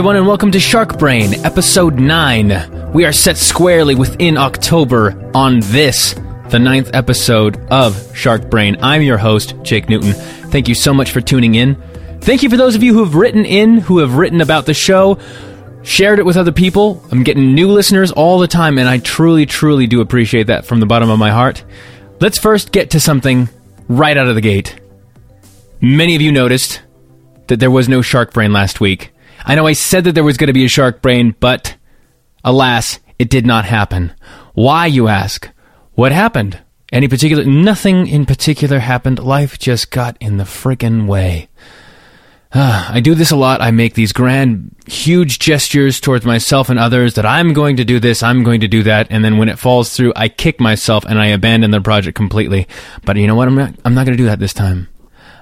everyone, and welcome to Shark Brain, Episode 9. We are set squarely within October on this, the ninth episode of Shark Brain. I'm your host, Jake Newton. Thank you so much for tuning in. Thank you for those of you who have written in, who have written about the show, shared it with other people. I'm getting new listeners all the time, and I truly, truly do appreciate that from the bottom of my heart. Let's first get to something right out of the gate. Many of you noticed that there was no Shark Brain last week. I know I said that there was going to be a Shark Brain, but alas, it did not happen. Why, you ask? What happened? Any particular. Nothing in particular happened. Life just got in the friggin' way. I do this a lot. I make these grand, huge gestures towards myself and others that I'm going to do this, I'm going to do that, and then when it falls through, I kick myself and I abandon the project completely. But you know what? I'm not. I'm not going to do that this time.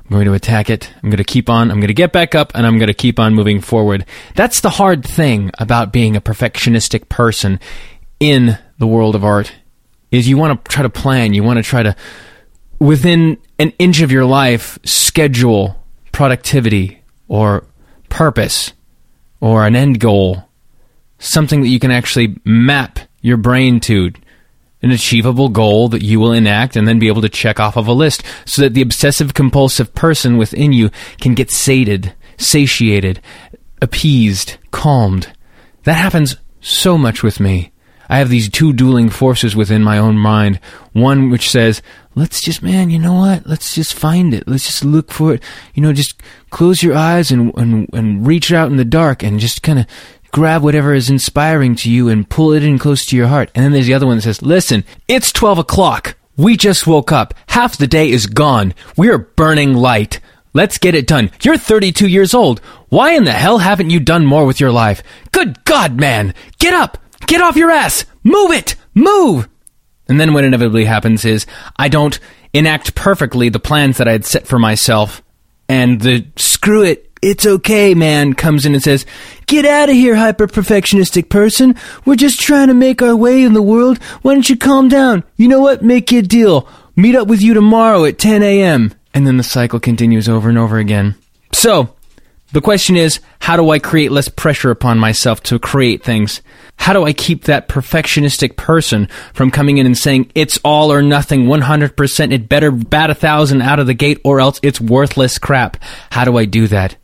I'm going to attack it. I'm going to keep on. I'm going to get back up and I'm going to keep on moving forward. That's the hard thing about being a perfectionistic person in the world of art is you want to try to plan. You want to try to within an inch of your life schedule productivity or purpose or an end goal. Something that you can actually map your brain to an achievable goal that you will enact and then be able to check off of a list so that the obsessive compulsive person within you can get sated, satiated, appeased, calmed. That happens so much with me. I have these two dueling forces within my own mind. One which says, let's just, man, you know what? Let's just find it. Let's just look for it. You know, just close your eyes and, and, and reach out in the dark and just kind of grab whatever is inspiring to you and pull it in close to your heart. And then there's the other one that says, listen, it's 12 o'clock. We just woke up. Half the day is gone. We're burning light. Let's get it done. You're 32 years old. Why in the hell haven't you done more with your life? Good God, man! Get up! Get off your ass! Move it! Move! And then what inevitably happens is I don't enact perfectly the plans that I had set for myself, and the screw it, it's okay man comes in and says, Get out of here, hyper perfectionistic person. We're just trying to make our way in the world. Why don't you calm down? You know what? Make a deal. Meet up with you tomorrow at 10 a.m. And then the cycle continues over and over again. So, the question is, how do I create less pressure upon myself to create things? How do I keep that perfectionistic person from coming in and saying, it's all or nothing, 100%, it better bat a thousand out of the gate or else it's worthless crap? How do I do that?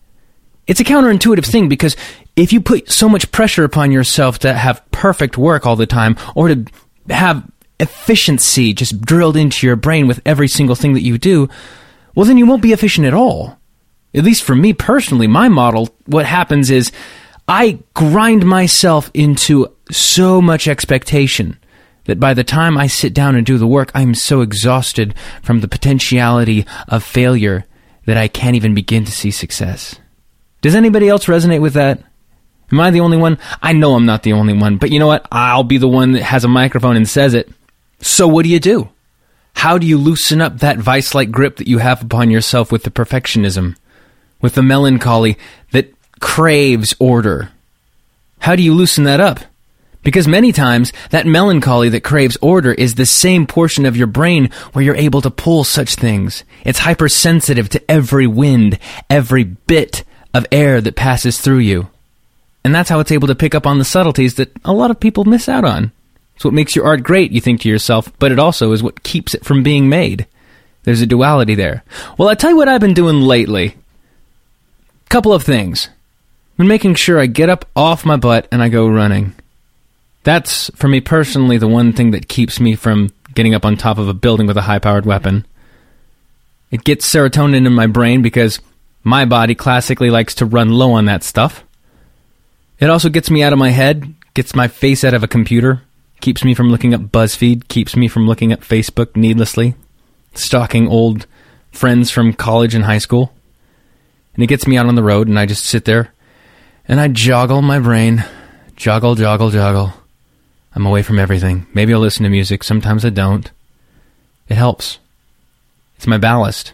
It's a counterintuitive thing because if you put so much pressure upon yourself to have perfect work all the time or to have efficiency just drilled into your brain with every single thing that you do, well, then you won't be efficient at all. At least for me personally, my model, what happens is I grind myself into so much expectation that by the time I sit down and do the work, I'm so exhausted from the potentiality of failure that I can't even begin to see success. Does anybody else resonate with that? Am I the only one? I know I'm not the only one, but you know what? I'll be the one that has a microphone and says it. So what do you do? How do you loosen up that vice like grip that you have upon yourself with the perfectionism, with the melancholy that craves order? How do you loosen that up? Because many times, that melancholy that craves order is the same portion of your brain where you're able to pull such things. It's hypersensitive to every wind, every bit of air that passes through you. And that's how it's able to pick up on the subtleties that a lot of people miss out on. It's what makes your art great, you think to yourself, but it also is what keeps it from being made. There's a duality there. Well, I tell you what I've been doing lately. Couple of things. I've been making sure I get up off my butt and I go running. That's, for me personally, the one thing that keeps me from getting up on top of a building with a high powered weapon. It gets serotonin in my brain because my body classically likes to run low on that stuff. It also gets me out of my head, gets my face out of a computer, keeps me from looking up BuzzFeed, keeps me from looking up Facebook needlessly, stalking old friends from college and high school. And it gets me out on the road, and I just sit there and I joggle my brain. Joggle, joggle, joggle. I'm away from everything. Maybe I'll listen to music, sometimes I don't. It helps. It's my ballast.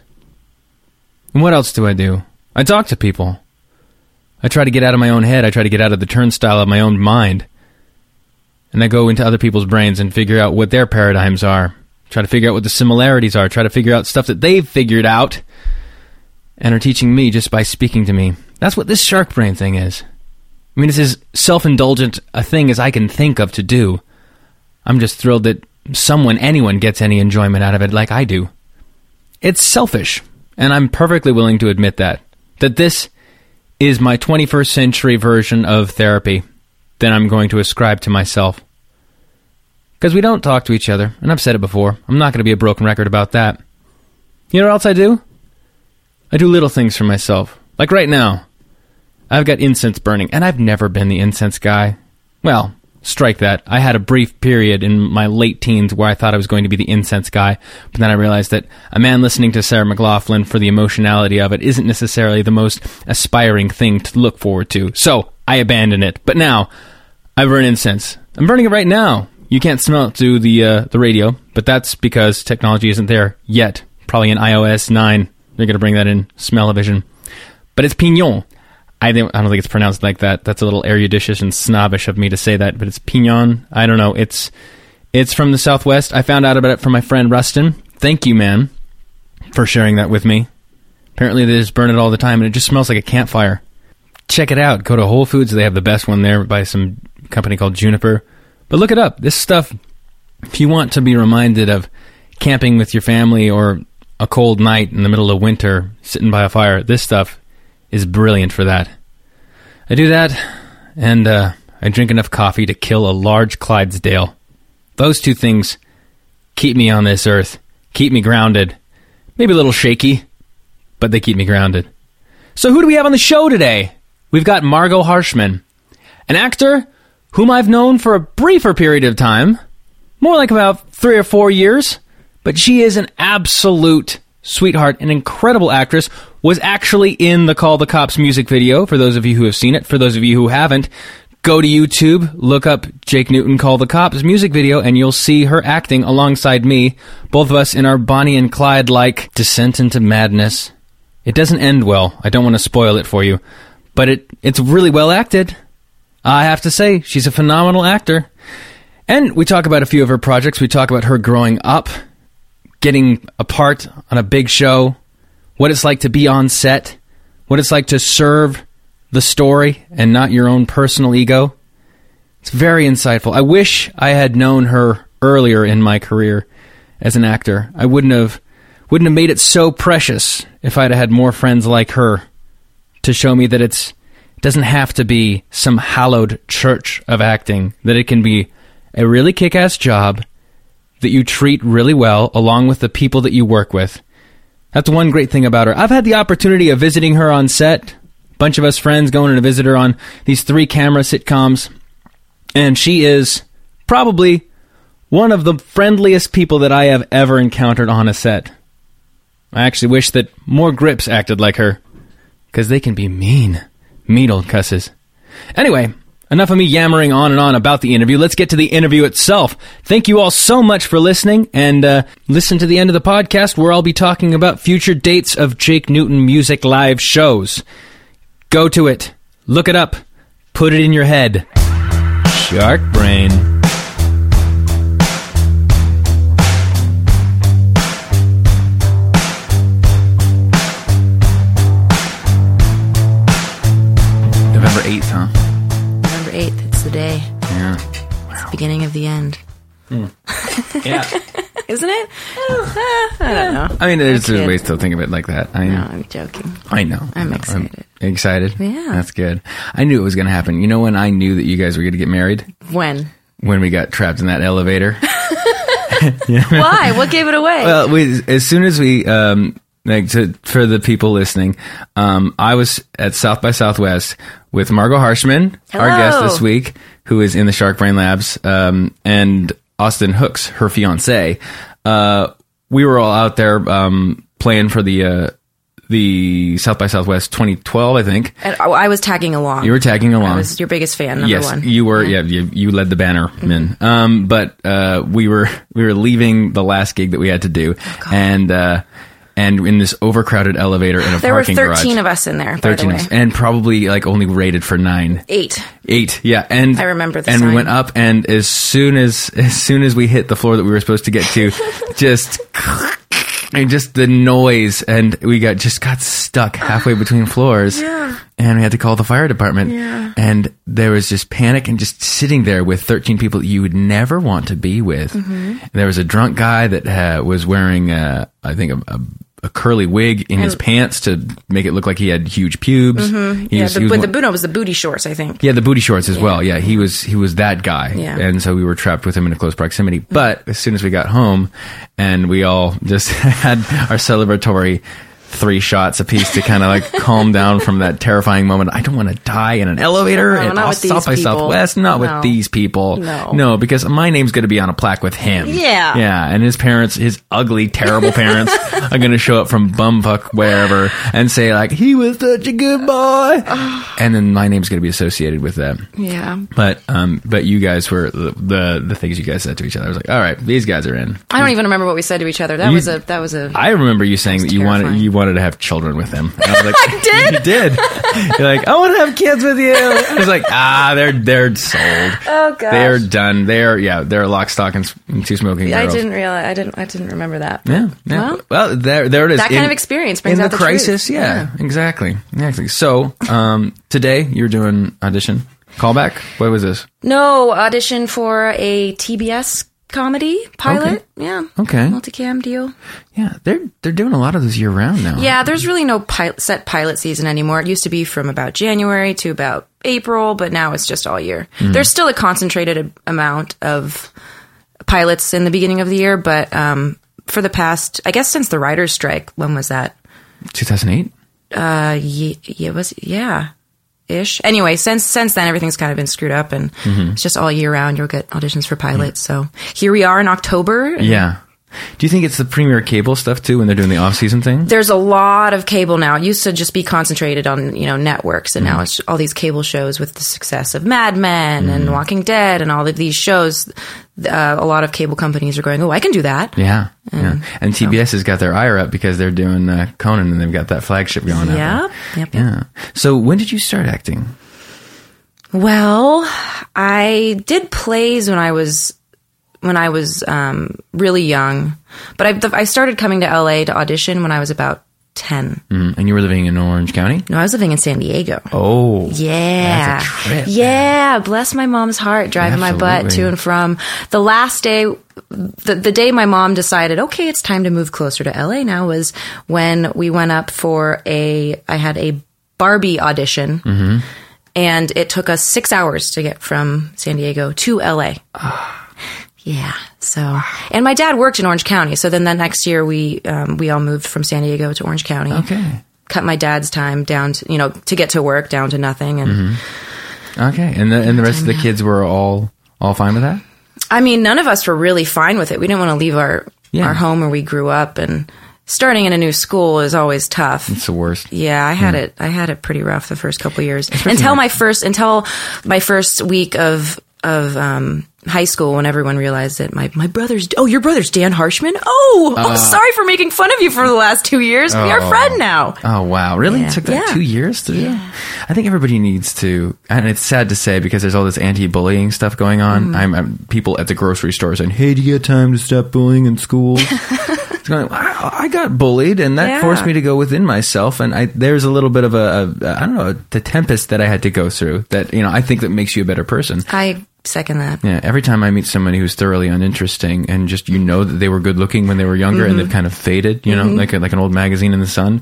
And what else do I do? I talk to people. I try to get out of my own head. I try to get out of the turnstile of my own mind. And I go into other people's brains and figure out what their paradigms are. Try to figure out what the similarities are. Try to figure out stuff that they've figured out and are teaching me just by speaking to me. That's what this shark brain thing is. I mean, it's as self indulgent a thing as I can think of to do. I'm just thrilled that someone, anyone, gets any enjoyment out of it like I do. It's selfish, and I'm perfectly willing to admit that. That this is my 21st century version of therapy that I'm going to ascribe to myself. Because we don't talk to each other, and I've said it before. I'm not going to be a broken record about that. You know what else I do? I do little things for myself. Like right now, I've got incense burning, and I've never been the incense guy. Well, strike that. I had a brief period in my late teens where I thought I was going to be the incense guy, but then I realized that a man listening to Sarah McLachlan for the emotionality of it isn't necessarily the most aspiring thing to look forward to. So I abandoned it. But now I burn incense. I'm burning it right now. You can't smell it through the uh, the radio, but that's because technology isn't there yet. Probably in iOS 9, they're going to bring that in smell-o-vision. But it's pignon. I don't, I don't think it's pronounced like that. That's a little eruditious and snobbish of me to say that, but it's pignon. I don't know. It's it's from the Southwest. I found out about it from my friend Rustin. Thank you, man, for sharing that with me. Apparently, they just burn it all the time, and it just smells like a campfire. Check it out. Go to Whole Foods. They have the best one there by some company called Juniper. But look it up. This stuff, if you want to be reminded of camping with your family or a cold night in the middle of winter sitting by a fire, this stuff is brilliant for that. I do that, and uh, I drink enough coffee to kill a large Clydesdale. Those two things keep me on this earth, keep me grounded. Maybe a little shaky, but they keep me grounded. So, who do we have on the show today? We've got Margo Harshman, an actor whom I've known for a briefer period of time, more like about three or four years, but she is an absolute sweetheart, an incredible actress, was actually in the Call the Cops music video. For those of you who have seen it, for those of you who haven't, go to YouTube, look up Jake Newton Call the Cops music video, and you'll see her acting alongside me, both of us in our Bonnie and Clyde like descent into madness. It doesn't end well. I don't want to spoil it for you, but it it's really well acted. I have to say, she's a phenomenal actor. And we talk about a few of her projects. We talk about her growing up getting a part on a big show, what it's like to be on set, what it's like to serve the story and not your own personal ego. It's very insightful. I wish I had known her earlier in my career as an actor. I wouldn't have wouldn't have made it so precious if I'd had more friends like her to show me that it's it doesn't have to be some hallowed church of acting, that it can be a really kick-ass job that you treat really well along with the people that you work with. That's one great thing about her. I've had the opportunity of visiting her on set. A bunch of us friends going in to visit her on these three camera sitcoms. And she is probably one of the friendliest people that I have ever encountered on a set. I actually wish that more grips acted like her. Because they can be mean. Mean old cusses. Anyway, Enough of me yammering on and on about the interview. Let's get to the interview itself. Thank you all so much for listening, and uh, listen to the end of the podcast where I'll be talking about future dates of Jake Newton music live shows. Go to it, look it up, put it in your head. Shark Brain. November 8th, huh? November 8th, it's the day. Yeah. It's the beginning of the end. Yeah. Isn't it? I don't know. I mean, there's kid. ways to think of it like that. I No, know. I'm joking. I know. I'm I know. excited. excited? Yeah. That's good. I knew it was going to happen. You know when I knew that you guys were going to get married? When? When we got trapped in that elevator. Why? What gave it away? well, we, as soon as we, um, like to, for the people listening, um, I was at South by Southwest with Margo Harshman, our guest this week, who is in the Shark Brain Labs, um, and Austin Hooks, her fiance. Uh, we were all out there um, playing for the uh, the South by Southwest 2012, I think. And I I was tagging along. You were tagging along. I was your biggest fan, number yes, one. you were. Yeah, you, you led the banner men. Um, but uh, we were we were leaving the last gig that we had to do, and uh, and in this overcrowded elevator in a parking garage, There were 13 garage. of us in there, by the Thirteen, way. of us, and probably like only rated for nine. Eight. Eight, yeah, and I remember the And we went up, and as soon as as soon as we hit the floor that we were supposed to get to, just and just the noise, and we got just got stuck halfway between floors. Yeah. And we had to call the fire department. Yeah. And there was just panic and just sitting there with 13 people you would never want to be with. Mm-hmm. There was a drunk guy that uh, was wearing, uh, I think, a, a, a curly wig in his pants to make it look like he had huge pubes. Mm-hmm. Yeah, was- the, but one- the Buno was the booty shorts, I think. yeah, the booty shorts as well. Yeah, he was he was that guy. Yeah. And so we were trapped with him in a close proximity. But as soon as we got home and we all just had our celebratory three shots apiece to kind of like calm down from that terrifying moment. I don't want to die in an elevator No, at South these by people. Southwest. Not No. with these people. No. No, because my name's going to be on a plaque with him. Yeah. Yeah. And his parents, his ugly, terrible parents are going to show up from bumfuck wherever and say like, he was such a good boy. and then my name's going to be associated with that. Yeah. But um, but you guys were the, the the things you guys said to each other. I was like, all right, these guys are in. I don't even remember what we said to each other. That You- was a that was a I remember you saying that you wanted you wanted to have children with him. And I was like, I did? You did. You're like, I want to have kids with you. I was like, ah, they're they're sold. Oh god, They're done. They're yeah, they're lock, stock, and, and two smoking I girls. didn't realize I didn't I didn't remember that. Yeah, yeah. Well, Well, there, there it is. that kind of experience brings in out the the crisis. Yeah, exactly, exactly. So, um, today you're doing audition callback. What was this? No audition for a TBS comedy pilot. Yeah. Okay. Multicam deal. Yeah, they're they're doing a lot of those year round now. Yeah, there's really no pil- set pilot season anymore. It used to be from about January to about April, but now it's just all year. Mm-hmm. There's still a concentrated amount of pilots in the beginning of the year, but um, for the past, I guess since the writers' strike, when was that? 2008. Uh, ye- yeah, it was yeah, ish. Anyway, since since then, everything's kind of been screwed up, and Mm-hmm. it's just all year round. You'll get auditions for pilots. So here we are in October. Yeah. Do you think it's the premier cable stuff too when they're doing the off season thing? There's a lot of cable now. It used to just be concentrated on you know networks, and Mm-hmm. now it's all these cable shows with the success of Mad Men and Mm-hmm. Walking Dead and all of these shows. Uh, a lot of cable companies are going, "Oh, I can do that." Yeah, yeah. And TBS has got their ire up because they're doing uh, Conan and they've got that flagship going yep, yep. Yeah. So when did you start acting? Well, I did plays when I was when I was um, really young, but I, I started coming to LA to audition when I was about ten. Mm, and you were living in Orange County. No, I was living in San Diego. Oh, Yeah. Trip. Yeah. Bless my mom's heart driving my butt to and from. The last day, the, the day my mom decided, okay, it's time to move closer to LA now was when we went up for a, I had a Barbie audition. Mm-hmm. And it took us six hours to get from San Diego to LA. Yeah. So, and my dad worked in Orange County. So then the next year we, um, we all moved from San Diego to Orange County Okay. cut my dad's time down to you know to get to work down to nothing and Mm-hmm. Okay. And the and the rest of the kids were all all fine with that. i mean none of us were really fine with it we didn't want to leave our Yeah. our home where we grew up and starting in a new school is always tough It's the worst. yeah i had it i had it pretty rough the first couple years until my first until my first week of of um high school when everyone realized that my, my brother's oh your brother's dan harshman oh oh sorry for making fun of you for the last two years we are Uh. Oh. friend now Oh wow! Really? Yeah. It took that Yeah. two years to do? I think everybody needs to, and it's sad to say because there's all this anti-bullying stuff going on. Mm-hmm. I'm, I'm people at the grocery store saying, "Hey, do you get time to stop bullying in school?" it's going. I, I got bullied, and that Yeah. forced me to go within myself. And I there's a little bit of a, a I don't know the tempest that I had to go through. That you know I think that makes you a better person. i second that Yeah, every time I meet somebody who's thoroughly uninteresting and just you know that they were good looking when they were younger and they've kind of faded, you know, like a, like an old magazine in the sun,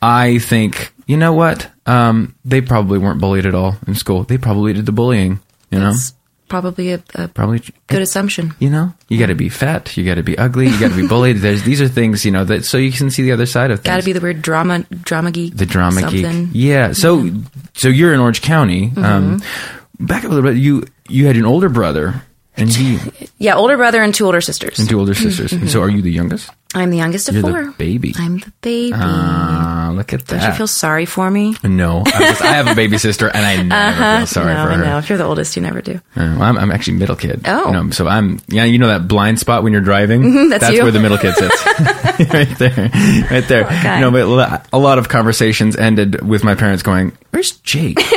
I think, you know what? Um, they probably weren't bullied at all in school. They probably did the bullying, you know? it's probably a, a Probably good assumption you know, you got to be fat, you got to be ugly, you got to be bullied. There's these are things, you know, that so you can see the other side of things. Got to be the weird drama drama geek. the drama something. geek. Yeah. So so you're in Orange County. Um, Mm-hmm. back up a little bit. You you had an older brother and he Yeah, older brother and two older sisters. and two older sisters. And so are you the youngest? I'm the youngest of You're four. the baby. I'm the baby. Ah, look at that. Don't you feel sorry for me? no, I, was- I have a baby sister, and I never feel sorry Uh-huh. no, for I her. know. If you're the oldest, you never do. Uh, well, I'm, I'm actually middle kid. Oh. You know, so I'm yeah. You know that blind spot when you're driving? that's you. where the middle kid sits. right there, right there. guy. No, but lo- a lot of conversations ended with my parents going, "Where's Jake?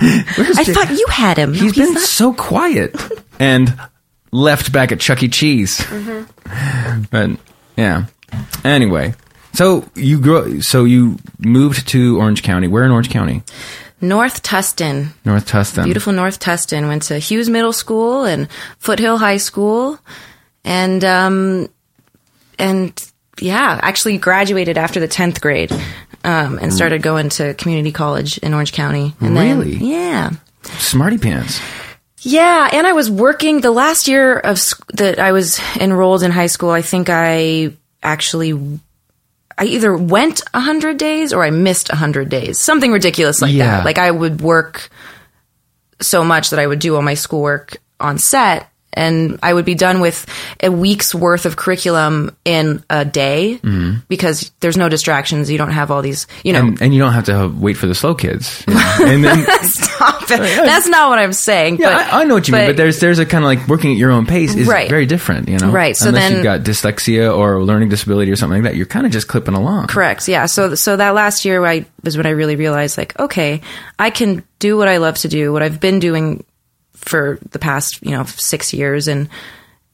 I Jake? thought you had him. No, He's been not. so quiet and left back at Chuck E. Cheese." Mm-hmm. But yeah, Anyway, so you grew. So you moved to Orange County. Where in Orange County? North Tustin, North Tustin. beautiful North Tustin. Went to Hewes Middle School and Foothill High School, and um, and yeah, actually graduated after the tenth grade, um, and started going to community college in Orange County. And then- Really? yeah. Smarty pants. Yeah, and I was working the last year of sc- that I was enrolled in high school. I think I actually I either went a 100 days or I missed a 100 days. Something ridiculous like Yeah. that. Like I would work so much that I would do all my schoolwork on set and I would be done with a week's worth of curriculum in a day because there's no distractions. You don't have all these, you know, Mm-hmm. And, and you don't have to wait for the slow kids. you know? and then, stop it. That's not what I'm saying. yeah, but, I, I know what you mean, but there's there's a kind of like working at your own pace is Right. very different, you know. Right, so Unless then- you've got dyslexia or learning disability or something like that, you're kind of just clipping along. Correct. Yeah. So so that last year I was when I really realized like, okay, I can do what I love to do, what I've been doing for the past, you know, 6 years and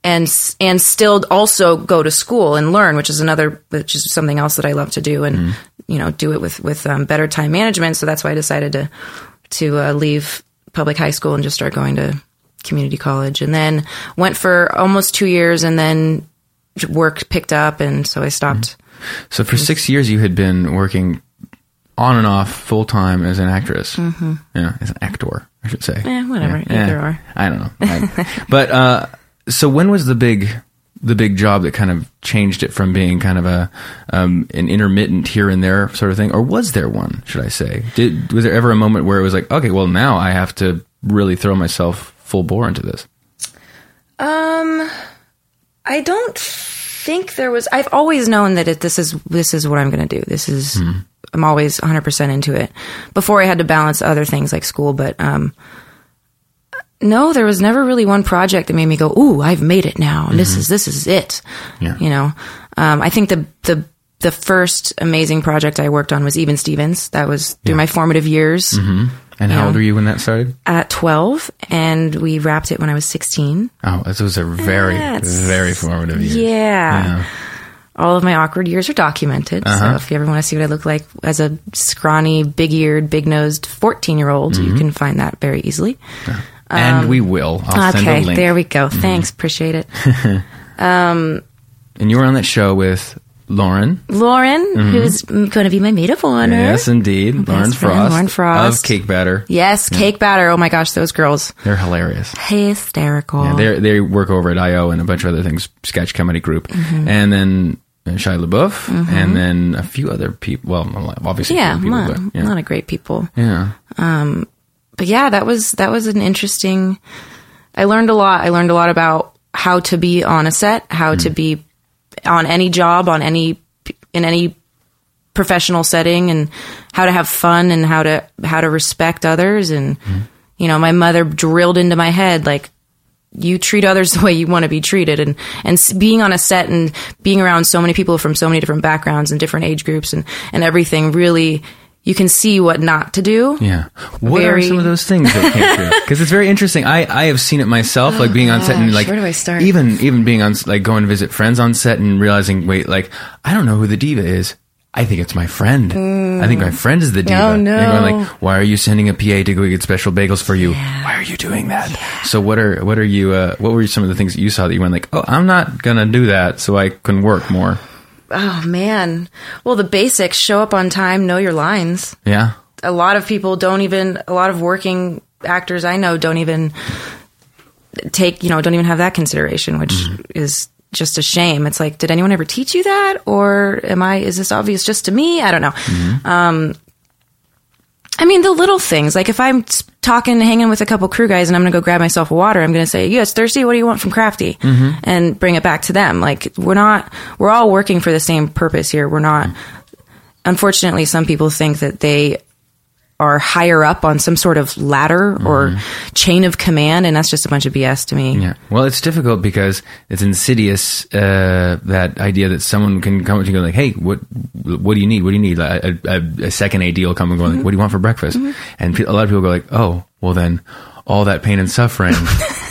and and still also go to school and learn, which is another which is something else that I love to do and you know, do it with with um, better time management, so that's why I decided to to uh, leave public high school and just start going to community college. And then went for almost 2 years and then work picked up and so I stopped. So for six years, you had been working on and off full time as an actress. Mm-hmm. Yeah, as an actor, I should say. Eh, whatever. Yeah. Either or. I don't know. I- but uh, so when was the big the big job that kind of changed it from being kind of a um, an intermittent here and there sort of thing, or was there one? Should I say? Did was there ever a moment where it was like, okay, well now I have to really throw myself full bore into this? Um, I don't think there was. I've always known that it, this is this is what I'm going to do. This is I'm always 100 percent into it. Before I had to balance other things like school, but um, no, there was never really one project that made me go, "Ooh, I've made it now, and this is this is it." Yeah. You know, um, I think the the the first amazing project I worked on was Even Stevens. That was through my formative years And how old were you when that started? at 12, and we wrapped it when I was 16. Oh, this was a very very formative year. Yeah. All of my awkward years are documented. So uh-huh. if you ever want to see what I look like as a scrawny, big eared, big nosed 14 year old, you mm-hmm. can find that very easily. and um, we will. I'll okay, there we go. Mm-hmm. Thanks. Appreciate it. Um, and you were on that show with Lauren. Lauren, mm-hmm. who's going to be my maid of honor. Yes, indeed. Lauren Frost, Lauren Frost. of Cake Batter. Yes, cake batter. Oh my gosh, those girls. They're hilarious. Hysterical. Yeah, they they work over at IO and a bunch of other things, sketch comedy group, Mm-hmm. and then Shia LaBeouf, mm-hmm. and then a few other people. Well, obviously, yeah, a few a people, lot, but, a lot of great people. yeah. Um, but yeah, that was that was an interesting. I learned a lot. I learned a lot about how to be on a set, how to mm. be on any job, on any in any professional setting, and how to have fun and how to how to respect others. And mm. you know, my mother drilled into my head like you treat others the way you want to be treated and and being on a set and being around so many people from so many different backgrounds and different age groups and and everything really you can see what not to do Yeah. What Very- are some of those things that came through? Because it's very interesting. I, I have seen it myself, like being on set and like where do I start? even even being on like going to visit friends on set and realizing, wait, like I don't know who the diva is. I think it's my friend. I think my friend is the diva. Oh, And going no. like, why are you sending a PA to go get special bagels for you? Why are you doing that? So what are what are you? Uh, what were some of the things that you saw that you went like, oh, I'm not gonna do that, so I can work more. Oh man. Well, the basics show up on time, know your lines. Yeah. A lot of people don't even a lot of working actors I know don't even take, you know, don't even have that consideration, which is just a shame. It's like, did anyone ever teach you that or am I is this obvious just to me? I don't know. Mm-hmm. Um I mean, the little things. Like if I'm talking, hanging with a couple crew guys, and I'm going to go grab myself a water, I'm going to say, "You guys thirsty? What do you want from Crafty?" Mm-hmm. And bring it back to them. Like we're not, we're all working for the same purpose here. We're not. Mm-hmm. Unfortunately, some people think that they are higher up on some sort of ladder or mm-hmm. chain of command, and that's just a bunch of BS to me. Yeah. Well, it's difficult because it's insidious uh, that idea that someone can come up to you and go like, "Hey, what what do you need? What do you need?" Like, a, a, a second AD will come and go like, mm-hmm. "What do you want for breakfast?" Mm-hmm. And pe- a lot of people go like, "Oh, well then, all that pain and suffering."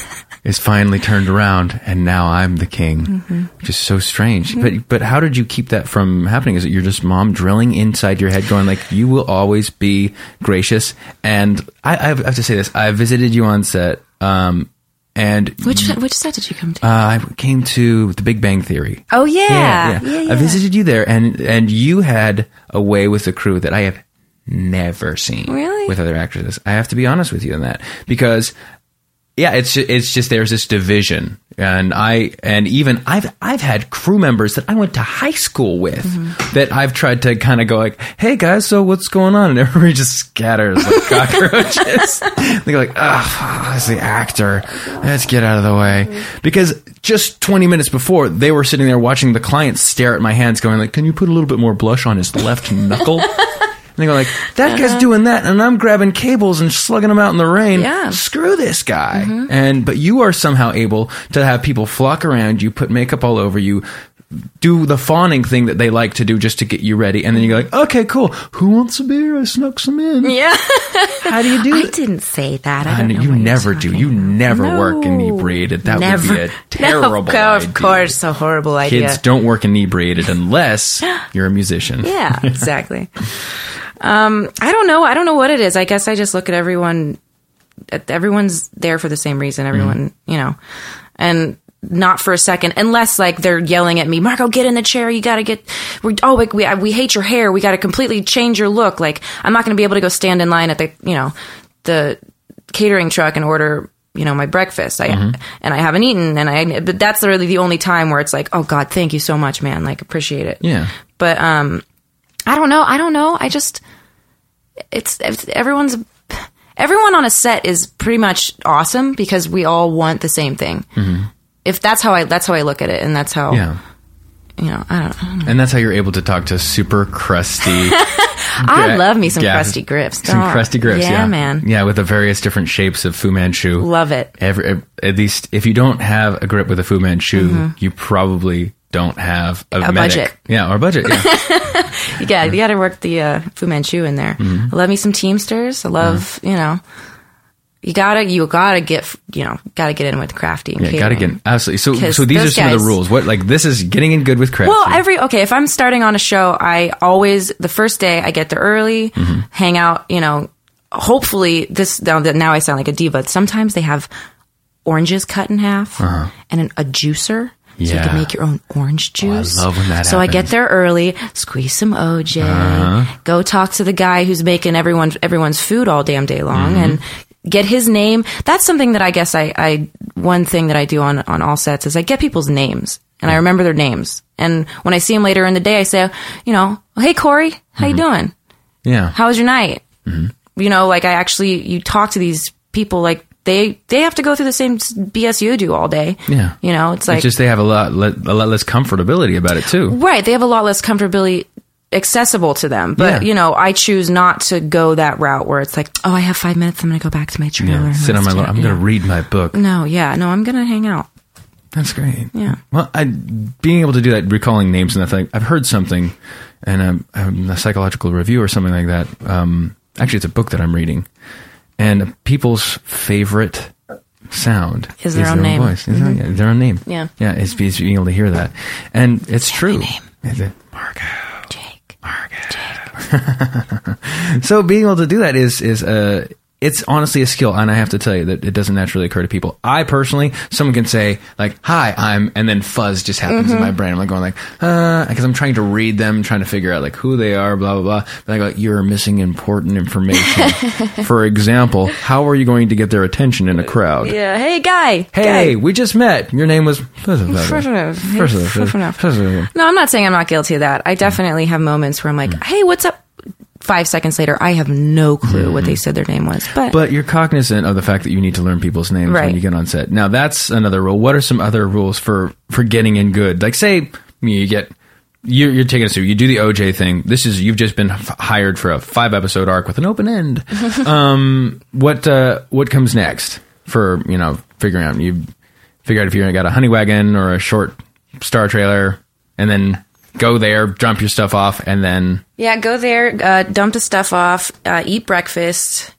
is finally turned around, and now I'm the king, which is so strange. But but how did you keep that from happening? Is it you're just mom drilling inside your head, going like, "You will always be gracious"? And I, I have to say this: I visited you on set, um, and Which which set did you come to? uh, I came to The Big Bang Theory. oh yeah. yeah, I visited you there, and and you had a way with the crew that I have never seen Really? with other actresses. I have to be honest with you on that because yeah, it's it's just there's this division, and I and even I've I've had crew members that I went to high school with Mm-hmm. that I've tried to kind of go like, hey guys, so what's going on? And everybody just scatters like cockroaches. They're like, ah, that's the actor. Let's get out of the way because just 20 minutes before they were sitting there watching the client stare at my hands, going like, can you put a little bit more blush on his left knuckle? And they go like, that Uh-huh. guy's doing that, and I'm grabbing cables and slugging them out in the rain. Yeah. Screw this guy. Mm-hmm. And but you are somehow able to have people flock around you, put makeup all over you, do the fawning thing that they like to do just to get you ready, and then you go like, okay, cool. Who wants a beer? I snuck some in. Yeah. How do you do I it? didn't say that. I I don't know, know you what you're never do. talking You never No. work inebriated. That Never. would be a terrible no, idea. Of course, a horrible idea. Kids don't work inebriated unless you're a musician. Yeah, exactly. um, I don't know. I don't know what it is. I guess I just look at everyone. Everyone's there for the same reason. Everyone, Mm-hmm. you know, and not for a second, unless like they're yelling at me, Margo, get in the chair. You got to get. We're, oh, we, we we hate your hair. We got to completely change your look. Like I'm not going to be able to go stand in line at the you know the catering truck and order you know my breakfast i Mm-hmm. and i haven't eaten and i but that's really the only time where it's like oh god thank you so much man like appreciate it Yeah. but um i don't know i don't know i just it's, it's everyone's everyone on a set is pretty much awesome because we all want the same thing if that's how i that's how i look at it and that's how Mm-hmm. Yeah. you know i don't, I don't know And that's how you're able to talk to super crusty. i love me some gas- crusty grips Some crusty grips. Yeah, yeah man Yeah, with the various different shapes of Fu Manchu. love it Every, at least if you don't have a grip with a Fu Manchu, you probably don't have a, Mm-hmm. A budget. Yeah, or a budget. Yeah. Yeah, you got to work the uh, Fu Manchu in there. Mm-hmm. I love me some Teamsters. I love, you know, you gotta, you gotta get, you know, gotta get in with crafty. And yeah, gotta get absolutely. So, so these are some of the rules. What like this is getting in good with craft. Well, every okay. If I'm starting on a show, I always the first day I get there early, Mm-hmm. hang out. You know, hopefully this now now I sound like a diva. Sometimes they have oranges cut in half and an, a juicer. So you Uh-huh. Yeah. Oh, can make your own orange juice. love when that So I get there early, squeeze some OJ, Uh-huh. go talk to the guy who's making everyone everyone's food all damn day long, Mm-hmm. and get his name. That's something that I guess I, I one thing that I do on on all sets is I get people's names and I remember their names. And when I see them later in the day, I say, you know, hey Corey, how you Mm-hmm. doing? yeah, How was your night? You know, like I actually you talk to these people like they they have to go through the same BS you do all day. Yeah. you know, it's like it's just they have a lot le- a lot less comfortability about it too. Right. They have a lot less comfortability accessible to them. But, Yeah. you know, I choose not to go that route where it's like, oh, I have five minutes. I'm going to go back to my trailer. Yeah, sit on my. lo- I'm Yeah. going to read my book. No, yeah. No, I'm going to hang out. That's great. Yeah. Well, I, being able to do that, recalling names and that thing, I've heard something, and um, um, a psychological review or something like that. Um, actually, it's a book that I'm reading, and people's favorite sound Is their own name. Mm-hmm. voice. Is their- yeah, their own name. Yeah. yeah. It's, it's being able to hear that, and it's true. name. Is it Margo? So being able to do that is is uh it's honestly a skill, and I have to tell you that it doesn't naturally occur to people. I personally, someone can say like "Hi, I'm," and then fuzz just happens in my brain. I'm like going like, uh, because I'm trying to read them, trying to figure out like who they are, blah blah blah. But I go, you're missing important information. For example, how are you going to get their attention in a crowd? Yeah. Hey, guy. Hey, we just met. Your name was. Guy. No, I'm not saying I'm not guilty of that. I definitely have moments where I'm like, Mm. hey, what's up? Five seconds later, I have no clue what they said their name was. But, Mm-hmm. But you're cognizant of the fact that you need to learn people's names when you get on set. Now that's another rule. What are some other rules for for getting in good? Like say you get you're, you're taking a through. You do the OJ thing. This is you've just been hired for a five episode arc with an open end. um, what uh, what comes next for you know figuring out you figure out if you got a honey wagon or a short star trailer, and then go there, dump your stuff off, and then Yeah, go there, uh, dump the stuff off, uh, eat breakfast,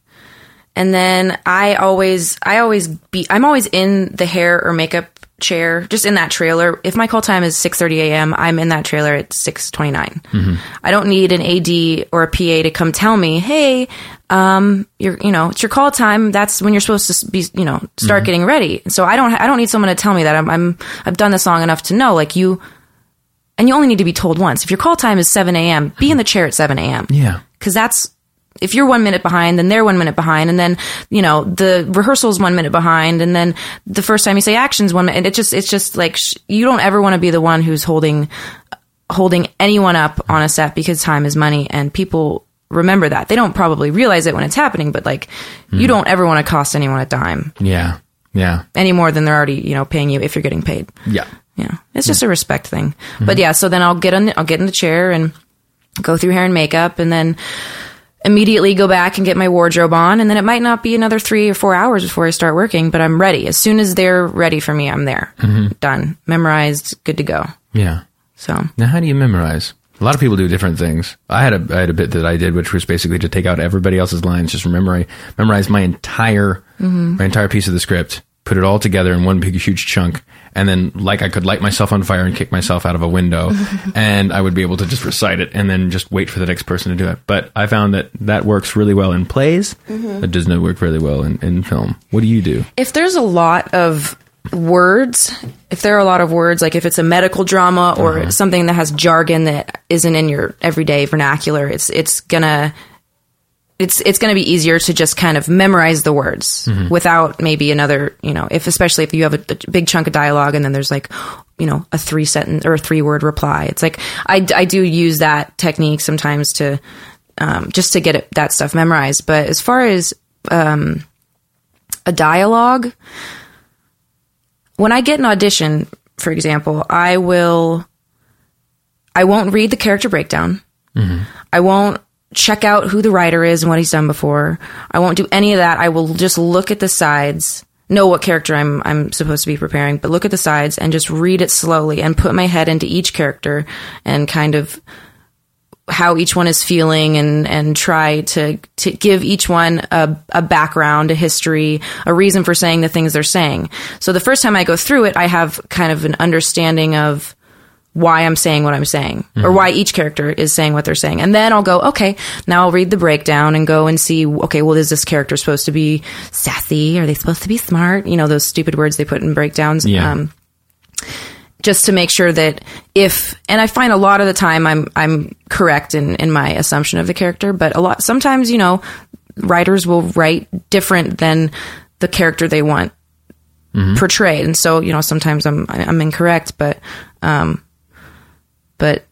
and then I always, I always be, I'm always in the hair or makeup chair, just in that trailer. If my call time is 6:30 a.m., I'm in that trailer at 6:29. I don't need an AD or a PA to come tell me, "Hey, um, you're, you know, it's your call time. That's when you're supposed to be, you know, start getting ready." So I don't, I don't need someone to tell me that. I'm, I'm, I've done this long enough to know, like you, and you only need to be told once. If your call time is 7 a.m., be in the chair at 7 a.m. Yeah. because that's if you're one minute behind, then they're one minute behind, and then you know the rehearsal's one minute behind, and then the first time you say actions one minute. And it just it's just like sh- you don't ever want to be the one who's holding holding anyone up on a set because time is money, and people remember that. They don't probably realize it when it's happening, but like hmm. you don't ever want to cost anyone a dime Yeah. Yeah. any more than they're already you know paying you if you're getting paid. Yeah. Yeah, it's just a respect thing. But mm-hmm. yeah, so then I'll get on, I'll get in the chair and go through hair and makeup, and then immediately go back and get my wardrobe on, and then it might not be another three or four hours before I start working, but I'm ready. As soon as they're ready for me, I'm there, mm-hmm. done, memorized, good to go. Yeah. So Now, how do you memorize? A lot of people do different things. I had a I had a bit that I did, which was basically to take out everybody else's lines, just memorize memorize my entire mm-hmm. my entire piece of the script, put it all together in one big huge chunk, and then like I could light myself on fire and kick myself out of a window, and I would be able to just recite it and then just wait for the next person to do it. But I found that that works really well in plays. Mm-hmm. It does not work really well in, in film. What do you do? if there's a lot of words, if there are a lot of words, like if it's a medical drama or uh-huh. something that has jargon that isn't in your everyday vernacular, it's it's gonna it's it's gonna be easier to just kind of memorize the words without maybe another, you know, if especially if you have a, a big chunk of dialogue and then there's like, you know, a three sentence or a three word reply. It's like I I do use that technique sometimes to um, just to get it, that stuff memorized. But as far as um, a dialogue when I get an audition, for example, I will I won't read the character breakdown. I won't check out who the writer is and what he's done before. I won't do any of that. I will just look at the sides, know what character I'm I'm supposed to be preparing, but look at the sides and just read it slowly and put my head into each character and kind of how each one is feeling and and try to to give each one a, a background, a history, a reason for saying the things they're saying. So the first time I go through it, I have kind of an understanding of why I'm saying what I'm saying or why each character is saying what they're saying. And then I'll go, okay, now I'll read the breakdown and go and see, okay, well, is this character supposed to be sassy? Are they supposed to be smart? You know, those stupid words they put in breakdowns. Yeah. Um, just to make sure that if and I find a lot of the time I'm I'm correct in in my assumption of the character, but a lot sometimes you know writers will write different than the character they want portrayed, and so you know sometimes I'm I'm incorrect, but um, but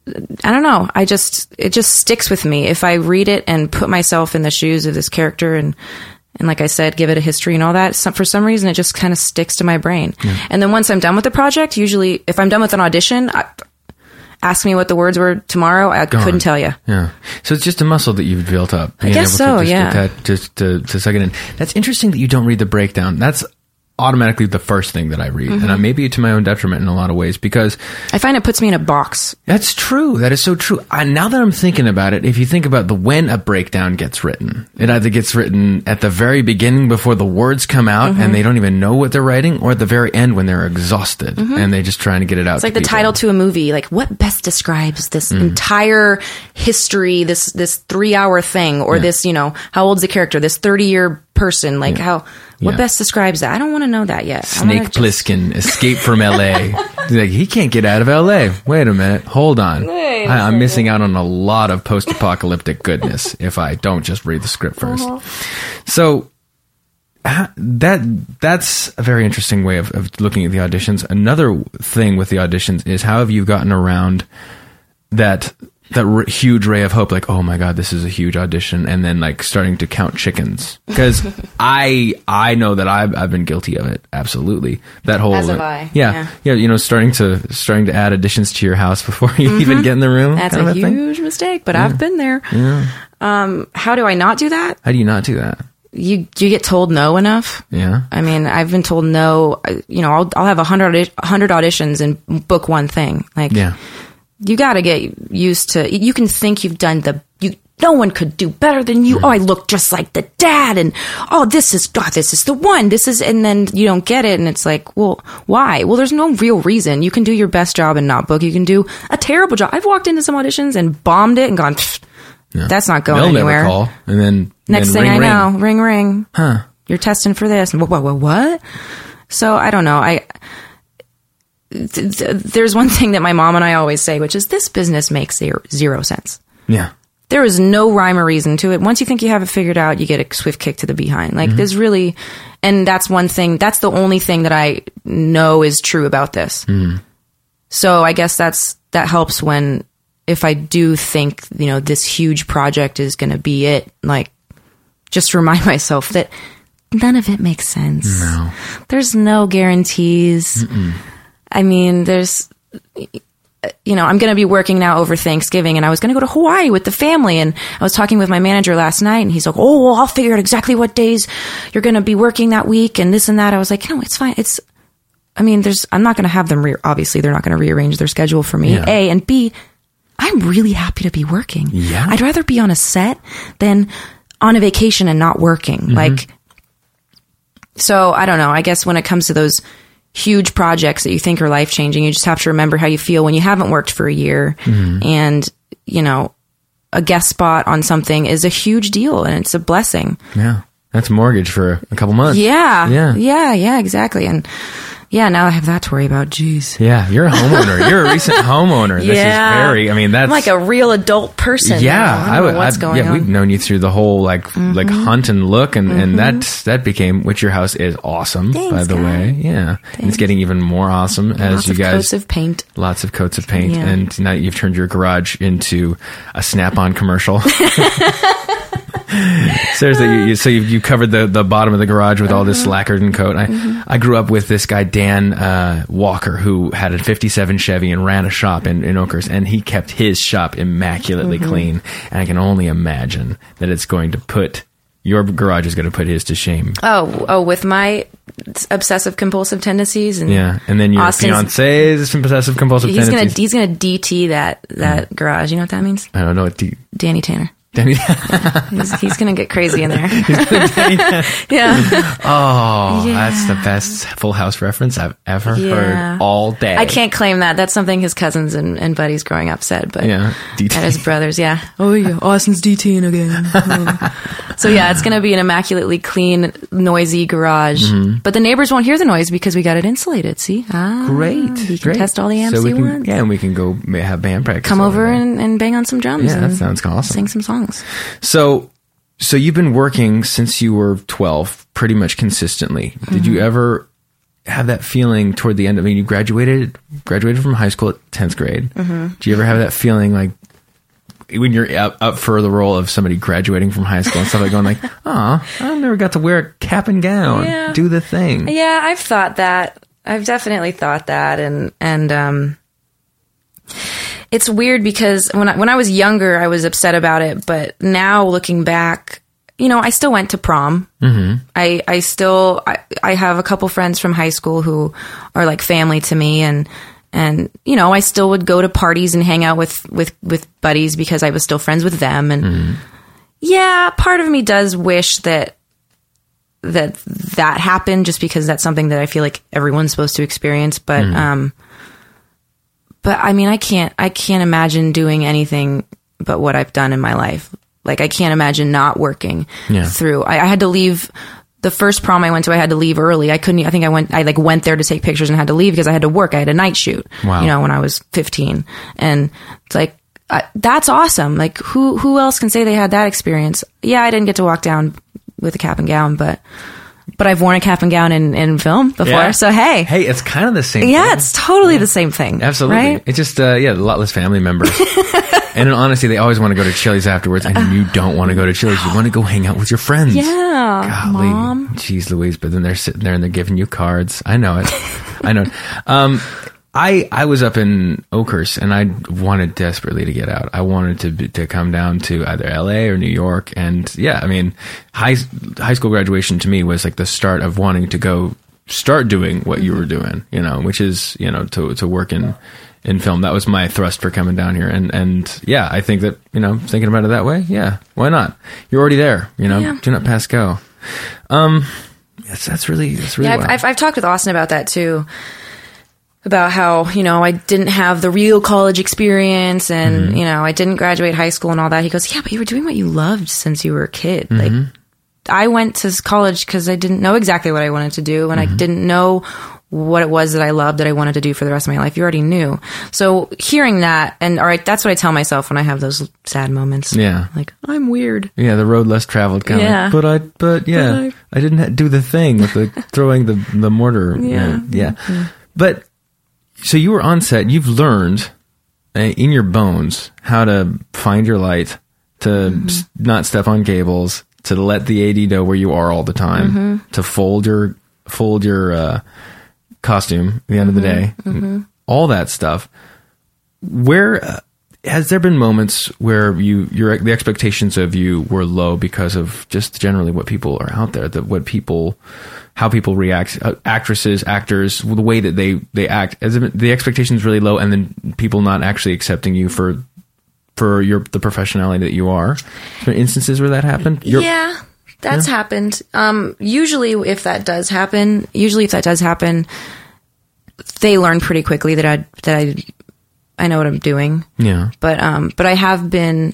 I don't know. I just it just sticks with me if I read it and put myself in the shoes of this character and and like I said, give it a history and all that. Some, for some reason, it just kind of sticks to my brain. And then once I'm done with the project, usually if I'm done with an audition, I, ask me what the words were tomorrow. I couldn't tell you. Yeah. So it's just a muscle that you've built up. I guess able to so, just yeah. attach- Just to, to it in. That's interesting that you don't read the breakdown. That's automatically the first thing that I read. Mm-hmm. And I maybe to my own detriment in a lot of ways because I find it puts me in a box. that's true. That is so true. I, now that I'm thinking about it, if you think about the when a breakdown gets written, it either gets written at the very beginning before the words come out Mm-hmm. and they don't even know what they're writing, or at the very end when they're exhausted and they're just trying to get it out. Mm-hmm. It's like the title to a movie. Like, what best describes this Mm. entire history, this this three hour thing, or this, you know, how old's the character, this thirty year person? Like, how what Yeah. best describes that? I don't want to know that yet. Snake just- Plissken escape from L.A. Like, he can't get out of L.A. Wait a minute, hold on. I, I'm missing out on a lot of post-apocalyptic goodness if I don't just read the script 1st uh-huh. So that that's a very interesting way of, of looking at the auditions. Another thing with the auditions is how have you gotten around that that r- huge ray of hope like oh my god this is a huge audition and then like starting to count chickens because i i know that i've i've been guilty of it absolutely that whole As have I, yeah, yeah. yeah you know starting to starting to add additions to your house before you even get in the room Mm-hmm. That's kind a of thing. huge mistake, but I've been there. Um, how do I not do that? how do you not do that You you get told no enough. yeah I mean, I've been told no. uh, You know, I'll I'll have a hundred audi- hundred auditions and book one thing. Like, yeah you got to get used to. You can think you've done the you no one could do better than you. Oh, I look just like the dad. And oh, this is, God, this is the one. This is, and then you don't get it. And it's like, well, why? Well, there's no real reason. You can do your best job and not book. You can do a terrible job. I've walked into some auditions and bombed it and gone, that's not going They'll anywhere. never call, and then Next then thing ring, I know, ring ring. Huh. You're testing for this. What, what, what, what? So I don't know. I, th- th- there's one thing that my mom and I always say, which is this business makes zero, zero sense. Yeah. There is no rhyme or reason to it. Once you think you have it figured out, you get a swift kick to the behind. Like mm-hmm. there's really, and that's one thing. That's the only thing that I know is true about this. Mm. So I guess that's that helps when if I do think you know this huge project is going to be it. Like just remind myself that none of it makes sense. No. There's no guarantees. I mean, there's you know, I'm going to be working now over Thanksgiving and I was going to go to Hawaii with the family. And I was talking with my manager last night and he's like, Oh, well, I'll figure out exactly what days you're going to be working that week and this and that. I was like, No, it's fine. It's, I mean, there's, I'm not going to have them, re- obviously, they're not going to rearrange their schedule for me. Yeah. A and B, I'm really happy to be working. Yeah. I'd rather be on a set than on a vacation and not working. Mm-hmm. Like, so I don't know. I guess when it comes to those huge projects that you think are life changing, you just have to remember how you feel when you haven't worked for a year. Mm-hmm. And, you know, a guest spot on something is a huge deal and it's a blessing. Yeah. That's mortgage for a couple months. Yeah. Yeah. Yeah. Yeah. Exactly. And yeah, now I have that to worry about. Jeez. Yeah. You're a homeowner. You're a recent homeowner. This Yeah. is very, I mean, that's I'm like a real adult person. yeah, now. I, know what's I- going yeah, on. Mm-hmm. we've known you through the whole like like hunt and look, and and that that became which your house is awesome by the guy. way. Yeah, And it's getting even more awesome as you Lots you of guys coats of paint. lots of coats of paint, Yeah. and now you've turned your garage into a Snap-on commercial. Seriously, you, you, so you, you covered the, the bottom of the garage with all Uh-huh. this lacquered and coat. I, Mm-hmm. I grew up with this guy Dan uh, Walker who had a '57 Chevy and ran a shop in, in Oakhurst, and he kept his shop immaculately Mm-hmm. clean. And I can only imagine that it's going to put your garage is going to put his to shame. Oh, oh, with my obsessive compulsive tendencies and Yeah, and then your Austin's- fiance's possessive compulsive He's gonna he's gonna DT that that garage. You know what that means? I don't know what the Danny Tanner. Danny. He's, he's gonna get crazy in there. yeah. Oh, Yeah. that's the best Full House reference I've ever Yeah. heard all day. I can't claim that. That's something his cousins and, and buddies growing up said, but Yeah, DT. at his brothers, yeah. Oh yeah, Austin's DTing again. Oh. so yeah, it's gonna be an immaculately clean, noisy garage. But the neighbors won't hear the noise because we got it insulated. See, ah, Great, He can great. test all the amps so we he can, wants. Yeah, and we can go have band practice. Come over and, and bang on some drums. Yeah, that sounds awesome. Sing some songs. So, so you've been working since you were twelve, pretty much consistently. Did Mm-hmm. you ever have that feeling toward the end? I mean, you graduated graduated from high school at tenth grade. Mm-hmm. Do you ever have that feeling like? When you're up, up for the role of somebody graduating from high school and stuff like going like, oh, I never got to wear a cap and gown, Yeah. do the thing. Yeah, I've thought that. I've definitely thought that, and and um, it's weird because when I, when I was younger, I was upset about it, but now looking back, you know, I still went to prom. Mm-hmm. I I still I, I have a couple friends from high school who are like family to me, and and you know, I still would go to parties and hang out with with with buddies because I was still friends with them, and yeah, part of me does wish that that that happened just because that's something that I feel like everyone's supposed to experience. But um, but I mean, I can't I can't imagine doing anything but what I've done in my life. Like I can't imagine not working Yeah. through. I, I had to leave. The first prom I went to, I had to leave early. I couldn't. I think I went. I like went there to take pictures and had to leave because I had to work. I had a night shoot. Wow. You know, when I was fifteen, and it's like I, that's awesome. Like who who else can say they had that experience? Yeah, I didn't get to walk down with a cap and gown, but but I've worn a cap and gown in, in film before. Yeah. So hey, Hey, it's kind of the same. yeah, thing. it's totally the same thing. Absolutely. Right? It's just, uh, yeah, a lot less family members. and in honesty, they always want to go to Chili's afterwards, and you don't want to go to Chili's. You want to go hang out with your friends. Yeah, Golly. mom. Jeez Louise. But then they're sitting there and they're giving you cards. I know it. I know it. Um, I, I was up in Oakhurst and I wanted desperately to get out. I wanted to be, to come down to either LA or New York. And yeah, I mean, high, high school graduation to me was like the start of wanting to go start doing what you were doing, you know, which is, you know, to, to work in, in film. That was my thrust for coming down here, and and yeah, I think that you know thinking about it that way, yeah, why not? You're already there, you know. Yeah. Do not pass go. Um, yes, that's really that's really Yeah. I've, I've, I've talked with Austin about that too. About how, you know, I didn't have the real college experience and, Mm-hmm. you know, I didn't graduate high school and all that. He goes, Yeah, but you were doing what you loved since you were a kid. Mm-hmm. Like, I went to college because I didn't know exactly what I wanted to do and Mm-hmm. I didn't know what it was that I loved that I wanted to do for the rest of my life. You already knew. So hearing that, and all right, that's what I tell myself when I have those sad moments. Yeah. Like, I'm weird. yeah, the road less traveled kind Yeah. of. But I, but yeah, But I, didn't do the thing with the throwing the the mortar. Yeah. yeah. But so you were on set. You've learned uh, in your bones how to find your light, to Mm-hmm. s- not step on cables, to let the AD know where you are all the time, Mm-hmm. to fold your fold your uh, costume at the end of the day, Mm-hmm. all that stuff. Where uh, has there been moments where you your the expectations of you were low because of just generally what people are out there, that what people how people react, uh, actresses, actors, the way that they they act, as the expectations really low, and then people not actually accepting you for for your the professionality that you are. Instances where that happened? You're- yeah, that's happened. Um, usually, if that does happen, usually if that does happen, they learn pretty quickly that I that I I know what I'm doing. yeah. But um, but I have been,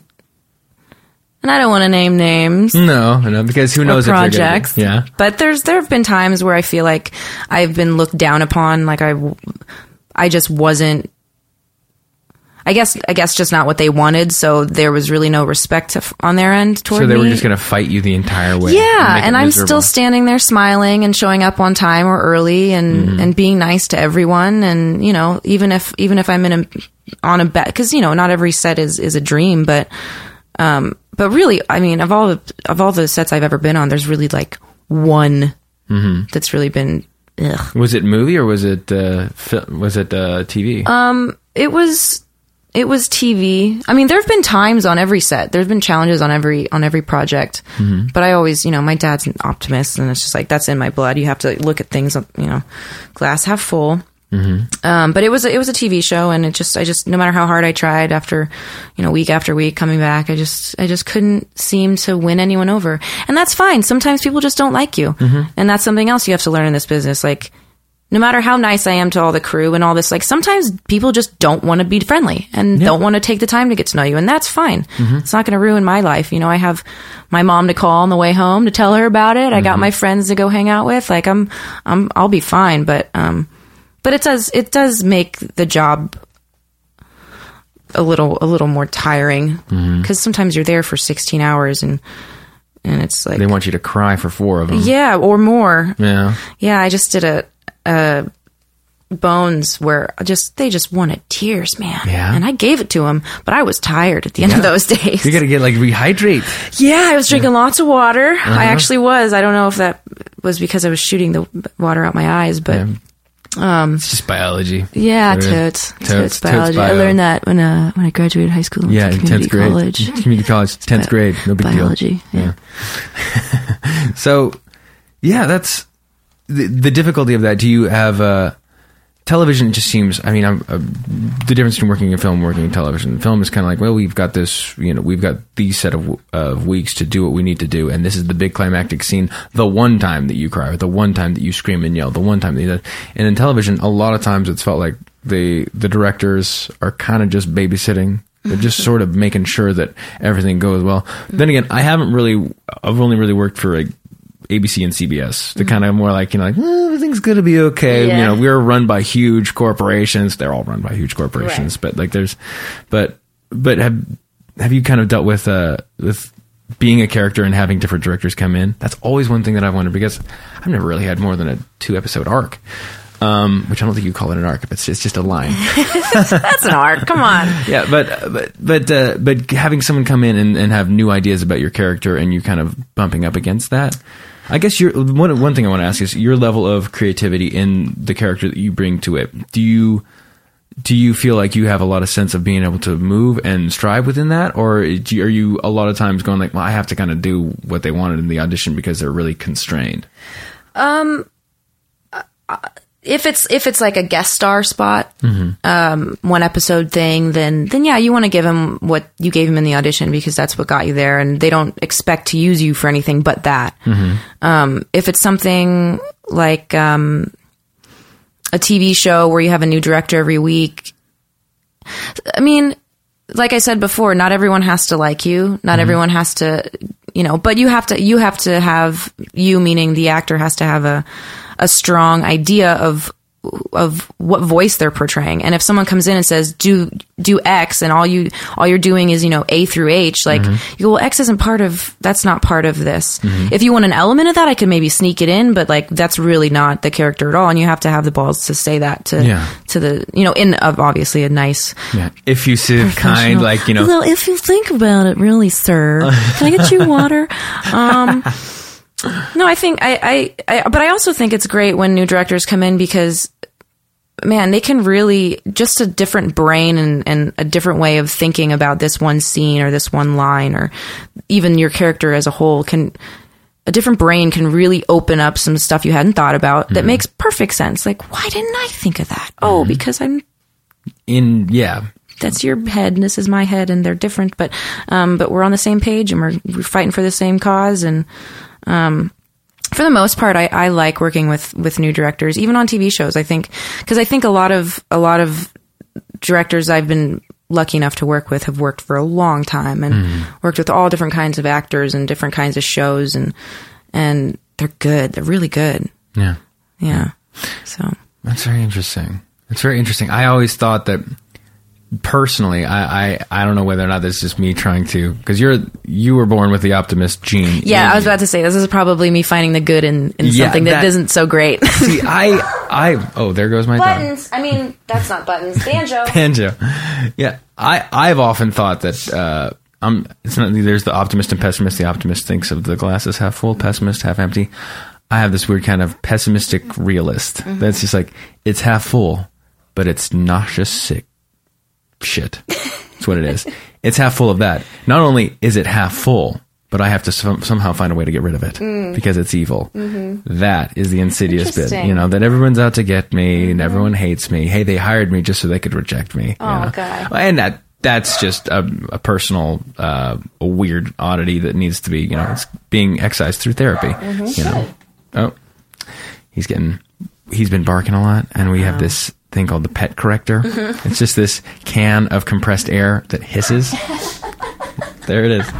and I don't want to name names. No, no, because who knows be- projects. Yeah. But there's there have been times where I feel like I've been looked down upon. Like I, I just wasn't. I guess I guess just not what they wanted. So there was really no respect to, on their end toward me. So they me. were just going to fight you the entire way. yeah, it and I'm still standing there smiling and showing up on time or early and Mm-hmm. and being nice to everyone. And you know, even if even if I'm in a on a bet because you know not every set is is a dream, but um, but really, I mean, of all the, of all the sets I've ever been on, there's really like one Mm-hmm. that's really been. Ugh. Was it movie or was it uh, fi- was it uh, TV? It was it was TV. I mean, there have been times on every set. There's been challenges on every on every project. Mm-hmm. But I always, you know, my dad's an optimist, and it's just like that's in my blood. You have to look at things, you know, glass half full. Mm-hmm. Um, but it was a, it was a TV show, and it just I just no matter how hard I tried, after you know week after week coming back, I just I just couldn't seem to win anyone over, and that's fine. Sometimes people just don't like you, mm-hmm. and that's something else you have to learn in this business. Like no matter how nice I am to all the crew and all this, like sometimes people just don't want to be friendly and don't want to take the time to get to know you, and that's fine. Mm-hmm. It's not going to ruin my life. You know, I have my mom to call on the way home to tell her about it. I got mm-hmm. my friends to go hang out with. Like I'm, I'm, I'll be fine. But, um, but it does, it does make the job a little, a little more tiring mm-hmm. because sometimes you're there for 16 hours and, and it's like, they want you to cry for four of them. yeah, or more. Yeah. Yeah, I just did a, a Bones where I just they just wanted tears, man. Yeah. and I gave it to them, but I was tired at the end of those days. You got to get like rehydrate. yeah, I was drinking lots of water. Uh-huh. I actually was. I don't know if that was because I was shooting the water out my eyes, but Yeah. It's just biology. yeah, That's what it is. totes, Totes, totes, totes biology. I learned that when uh when I graduated high school. Yeah, went to in tenth community grade, college. community college, tenth grade, no big biology. deal. Yeah. So, yeah, that's the, the difficulty of that. Do you have uh, television? Just seems. I mean, I'm, uh, the difference between working in film, and working in television. Film is kind of like, well, we've got this. You know, we've got these set of of weeks to do what we need to do, and this is the big climactic scene. The one time that you cry, or the one time that you scream and yell, the one time that you. And in television, a lot of times it's felt like the the directors are kind of just babysitting. They're just sort of making sure that everything goes well. Then again, I haven't really. I've only really worked for like ABC and CBS. The kind of more like you know, like "Eh, everything's gonna be okay. You know, we're run by huge corporations. They're all run by huge corporations, but like there's, but but have have you kind of dealt with uh with being a character and having different directors come in? That's always one thing that I've wondered because I've never really had more than a two episode arc. Um, which I don't think you call it an arc. If it's, it's just a line. That's an arc. Come on. yeah, but but but uh, but having someone come in and, and have new ideas about your character and you kind of bumping up against that. I guess your one one thing I want to ask is your level of creativity in the character that you bring to it. Do you do you feel like you have a lot of sense of being able to move and strive within that, or you, are you a lot of times going like, well, I have to kind of do what they wanted in the audition because they're really constrained? Um, if it's if it's like a guest star spot, Mm-hmm. um, one episode thing, then then yeah, you want to give him what you gave him in the audition because that's what got you there, and they don't expect to use you for anything but that. Mm-hmm. Um, if it's something like um, a TV show where you have a new director every week, I mean, like I said before, not everyone has to like you. Not everyone has to, you know, but you have to, you have to have, you meaning the actor has to have a, a strong idea of, of what voice they're portraying. And if someone comes in and says, do, do X and all you, all you're doing is, you know, A through H, like, you go, well, X isn't part of, that's not part of this. If you want an element of that, I could maybe sneak it in, but like, that's really not the character at all. And you have to have the balls to say that to, Yeah. to the, you know, in of obviously a nice, Yeah. Effusive, kind, like, you know. Although, if you think about it, really, sir, can I get you water? Um, no, I think I, I, I, but I also think it's great when new directors come in because, man, they can really just a different brain and, and a different way of thinking about this one scene or this one line or even your character as a whole can. A different brain can really open up some stuff you hadn't thought about that makes perfect sense. Like, why didn't I think of that? Oh, because I'm In, yeah. that's your head and this is my head and they're different but um but we're on the same page and we're, we're fighting for the same cause and um for the most part I, I like working with with new directors even on tv shows i think because i think a lot of a lot of directors i've been lucky enough to work with have worked for a long time and worked with all different kinds of actors and different kinds of shows and and they're good they're really good Yeah. yeah so That's very interesting. It's very interesting. I always thought that personally, I, I, I don't know whether or not this is just me trying to, because you're you were born with the optimist gene. Yeah, I was about to say this is probably me finding the good in, in Yeah, something that, that- isn't so great. See, I I oh there goes my dog. buttons. I mean, that's not buttons. Banjo. Banjo. Yeah, I I've often thought that uh, I'm. It's not. There's the optimist and pessimist. The optimist thinks of the glass as half full. Pessimist half empty. I have this weird kind of pessimistic realist that's just like it's half full, but it's nauseous sick shit. That's what it is. It's half full of that. Not only is it half full, but I have to some, somehow find a way to get rid of it mm. because it's evil. Mm-hmm. That is the insidious bit, you know, that everyone's out to get me and mm-hmm. everyone hates me. Hey, they hired me just so they could reject me. Oh, you know? God. And that that's just a, a personal, uh, a weird oddity that needs to be, you know, it's being excised through therapy. Mm-hmm. You know. Oh, he's getting, he's been barking a lot, and we have this thing called the pet corrector. It's just this can of compressed air that hisses. There it is,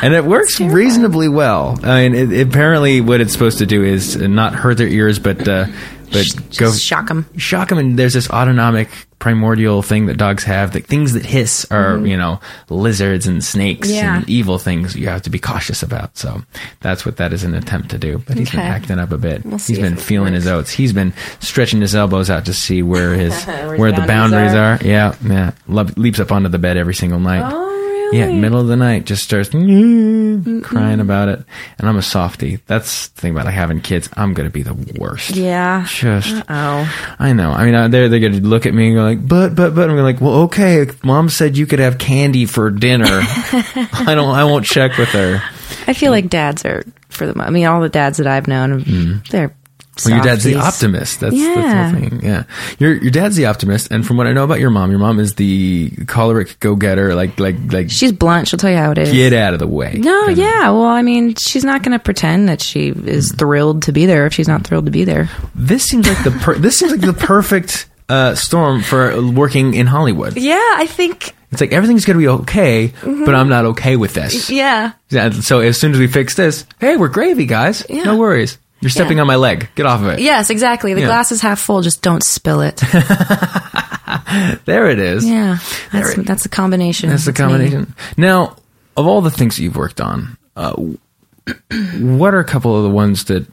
and it works reasonably well. I mean, it, apparently, what it's supposed to do is not hurt their ears, but uh, but go Just shock 'em. shock them. And there's this autonomic primordial thing that dogs have. That things that hiss are you know lizards and snakes Mm-hmm. Yeah. and evil things you have to be cautious about. So that's what that is an attempt to do. But he's been acting up a bit. We'll he's been feeling his oats. He's been stretching his elbows out to see where his Where where, the boundaries boundaries are. Yeah, yeah. Le- leaps up onto the bed every single night. Oh, really? Yeah, middle of the night, just starts crying about it. And I'm a softie. That's the thing about having kids. I'm gonna be the worst. Yeah. Just, Oh. I know. I mean, uh, they're they're gonna look at me and go like, but but but. I'm going like, well, okay. Mom said you could have candy for dinner. I don't. I won't check with her. I feel like dads are for the. I mean, all the dads that I've known, they're. Mm-hmm. Well, your dad's the optimist. That's, Yeah. that's the thing. Yeah, your your dad's the optimist, and from what I know about your mom, your mom is the choleric go getter. Like like like She's blunt. She'll tell you how it is. get out of the way. No, yeah. Well, I mean, she's not going to pretend that she is Mm. thrilled to be there if she's not thrilled to be there. This seems like the per- this seems like the perfect uh, storm for working in Hollywood. Yeah, I think. It's like everything's gonna be okay, but I'm not okay with this. Yeah. Yeah, So as soon as we fix this, hey, we're gravy, guys. Yeah. No worries. You're stepping on my leg. Get off of it. Yes, exactly. The Yeah. glass is half full. Just don't spill it. There it is. Yeah, that's There it- that's a combination. That's the It's me. combination. Now, of all the things that you've worked on, uh, what are a couple of the ones that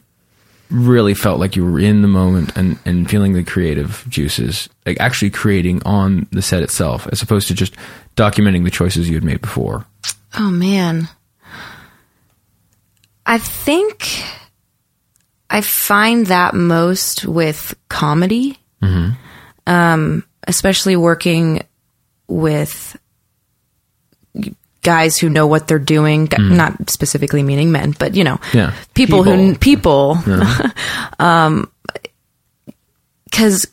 really felt like you were in the moment and, and feeling the creative juices, like actually creating on the set itself, as opposed to just documenting the choices you had made before? Oh man. I think I find that most with comedy. Um, especially working with guys who know what they're doing, not specifically meaning men, but you know, Yeah. people, who People. people um because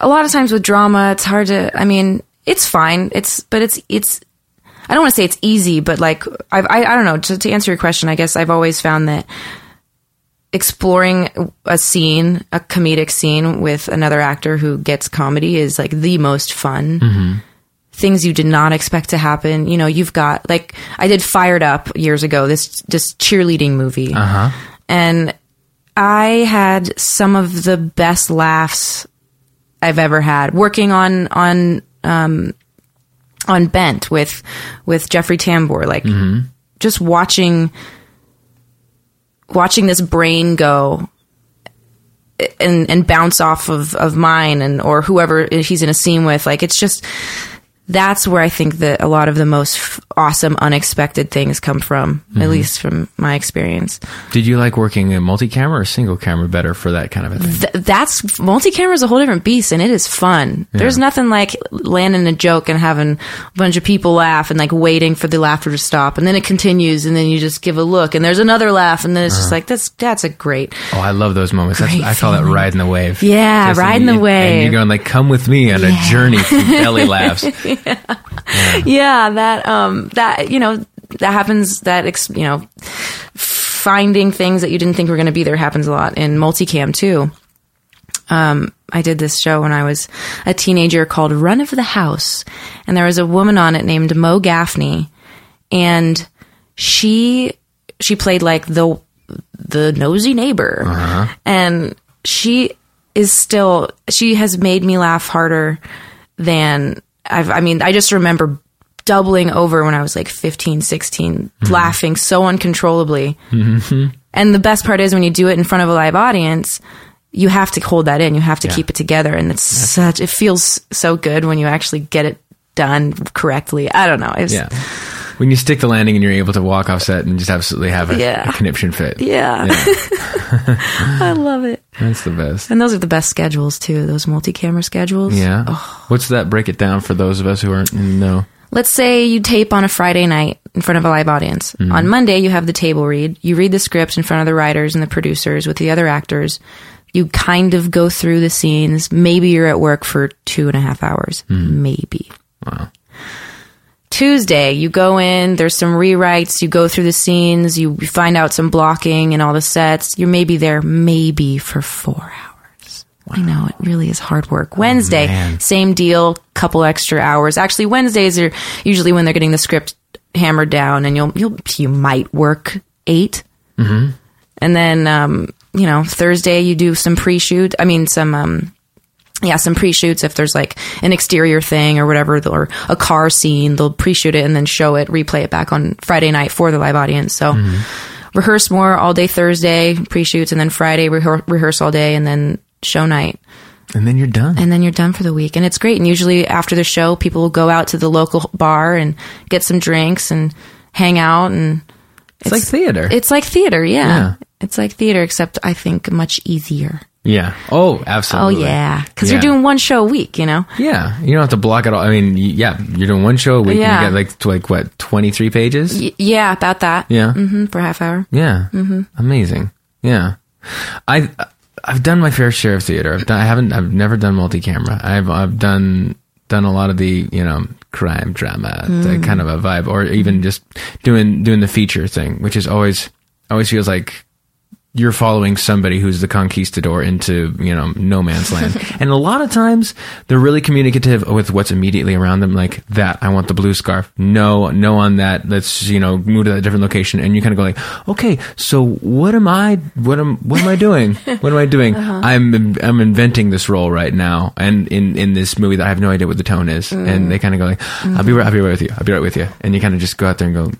a lot of times with drama, it's hard to. I mean, it's fine. It's but it's it's. I don't want to say it's easy, but like I've, I I don't know. To, to answer your question, I guess I've always found that exploring a scene, a comedic scene with another actor who gets comedy is like the most fun. Mm-hmm. Things you did not expect to happen. You know, you've got like I did Fired Up years ago. This this cheerleading movie, uh-huh. and I had some of the best laughs I've ever had working on on um, on Bent with with Jeffrey Tambor. Like mm-hmm. just watching watching this brain go and and bounce off of of mine and or whoever he's in a scene with. Like it's just that's where I think that a lot of the most f- awesome, unexpected things come from. At mm-hmm. least from my experience. Did you like working in multi-camera or single camera better for that kind of a thing? Th- that's multi-camera is a whole different beast and it is fun. There's nothing like landing a joke and having a bunch of people laugh and like waiting for the laughter to stop and then it continues and then you just give a look and there's another laugh and then it's just uh-huh. like that's that's a great Oh, I love those moments. I call that riding the wave. Yeah, and riding the you- And wave. you're going like, come with me on a journey through belly laughs. Yeah yeah. that um that you know that happens that ex- you know finding things that you didn't think were going to be there happens a lot in multicam too um i did this show when i was a teenager called run of the house and there was a woman on it named mo gaffney and she she played like the the nosy neighbor and she is still she has made me laugh harder than I've I mean I just remember doubling over when I was like 15 16 mm-hmm. laughing so uncontrollably. Mm-hmm. And the best part is when you do it in front of a live audience you have to hold that in. You have to keep it together. And it's such it feels so good when you actually get it done correctly. I don't know. It's Yeah. When you stick the landing and you're able to walk off set and just absolutely have a, Yeah. a conniption fit. yeah. I love it. That's the best. And those are the best schedules too, those multi-camera schedules. Yeah. Oh. What's that? Break it down for those of us who aren't know. Let's say you tape on a Friday night in front of a live audience. Mm-hmm. On Monday, you have the table read. You read the script in front of the writers and the producers with the other actors. You kind of go through the scenes. Maybe you're at work for two and a half hours. Mm-hmm. Maybe. Wow. Tuesday, you go in, there's some rewrites, you go through the scenes, you find out some blocking and all the sets. You're maybe there maybe for four hours. I know, it really is hard work. Wednesday, man. same deal, couple extra hours. Actually, Wednesdays are usually when they're getting the script hammered down and you'll, you'll, you might work 8 Mm-hmm. And then, um, you know, Thursday you do some pre-shoot. I mean, some, um, yeah, some pre-shoots if there's like an exterior thing or whatever, or a car scene, they'll pre-shoot it and then show it, replay it back on Friday night for the live audience. So mm-hmm. rehearse more all day Thursday, pre-shoots, and then Friday rehe- rehearse all day, and then show night, And then you're done. and then you're done for the week. And it's great. And usually after the show, people will go out to the local bar and get some drinks and hang out, and it's, like theater. it's like theater. Yeah. Yeah. It's like theater, except I think much easier. Yeah. Oh, absolutely. Oh yeah, because Yeah. you're doing one show a week, you know. Yeah. You don't have to block it all. I mean, yeah, you're doing one show a week Yeah. and you get like, like what, 23 pages? Y- yeah, about that. Yeah. hmm for half hour. Yeah. Mm-hmm. Amazing. Yeah. I I've done my fair share of theater. I've done, I haven't I've never done multi-camera. I've I've done done a lot of the, you know, crime drama, the kind of a vibe or even just doing doing the feature thing, which is always always feels like you're following somebody who's the conquistador into you know no man's land. And a lot of times they're really communicative with what's immediately around them like that i want the blue scarf. No no on that. Let's you know move to that different location. And you kind of go like okay so what am i what am what am i doing? What am i doing? Uh-huh. I'm i'm inventing this role right now and in in this movie that i have no idea what the tone is. And mm. they kind of go like i'll be mm-hmm. right i'll be right with you i'll be right with you. And you kind of just go out there and go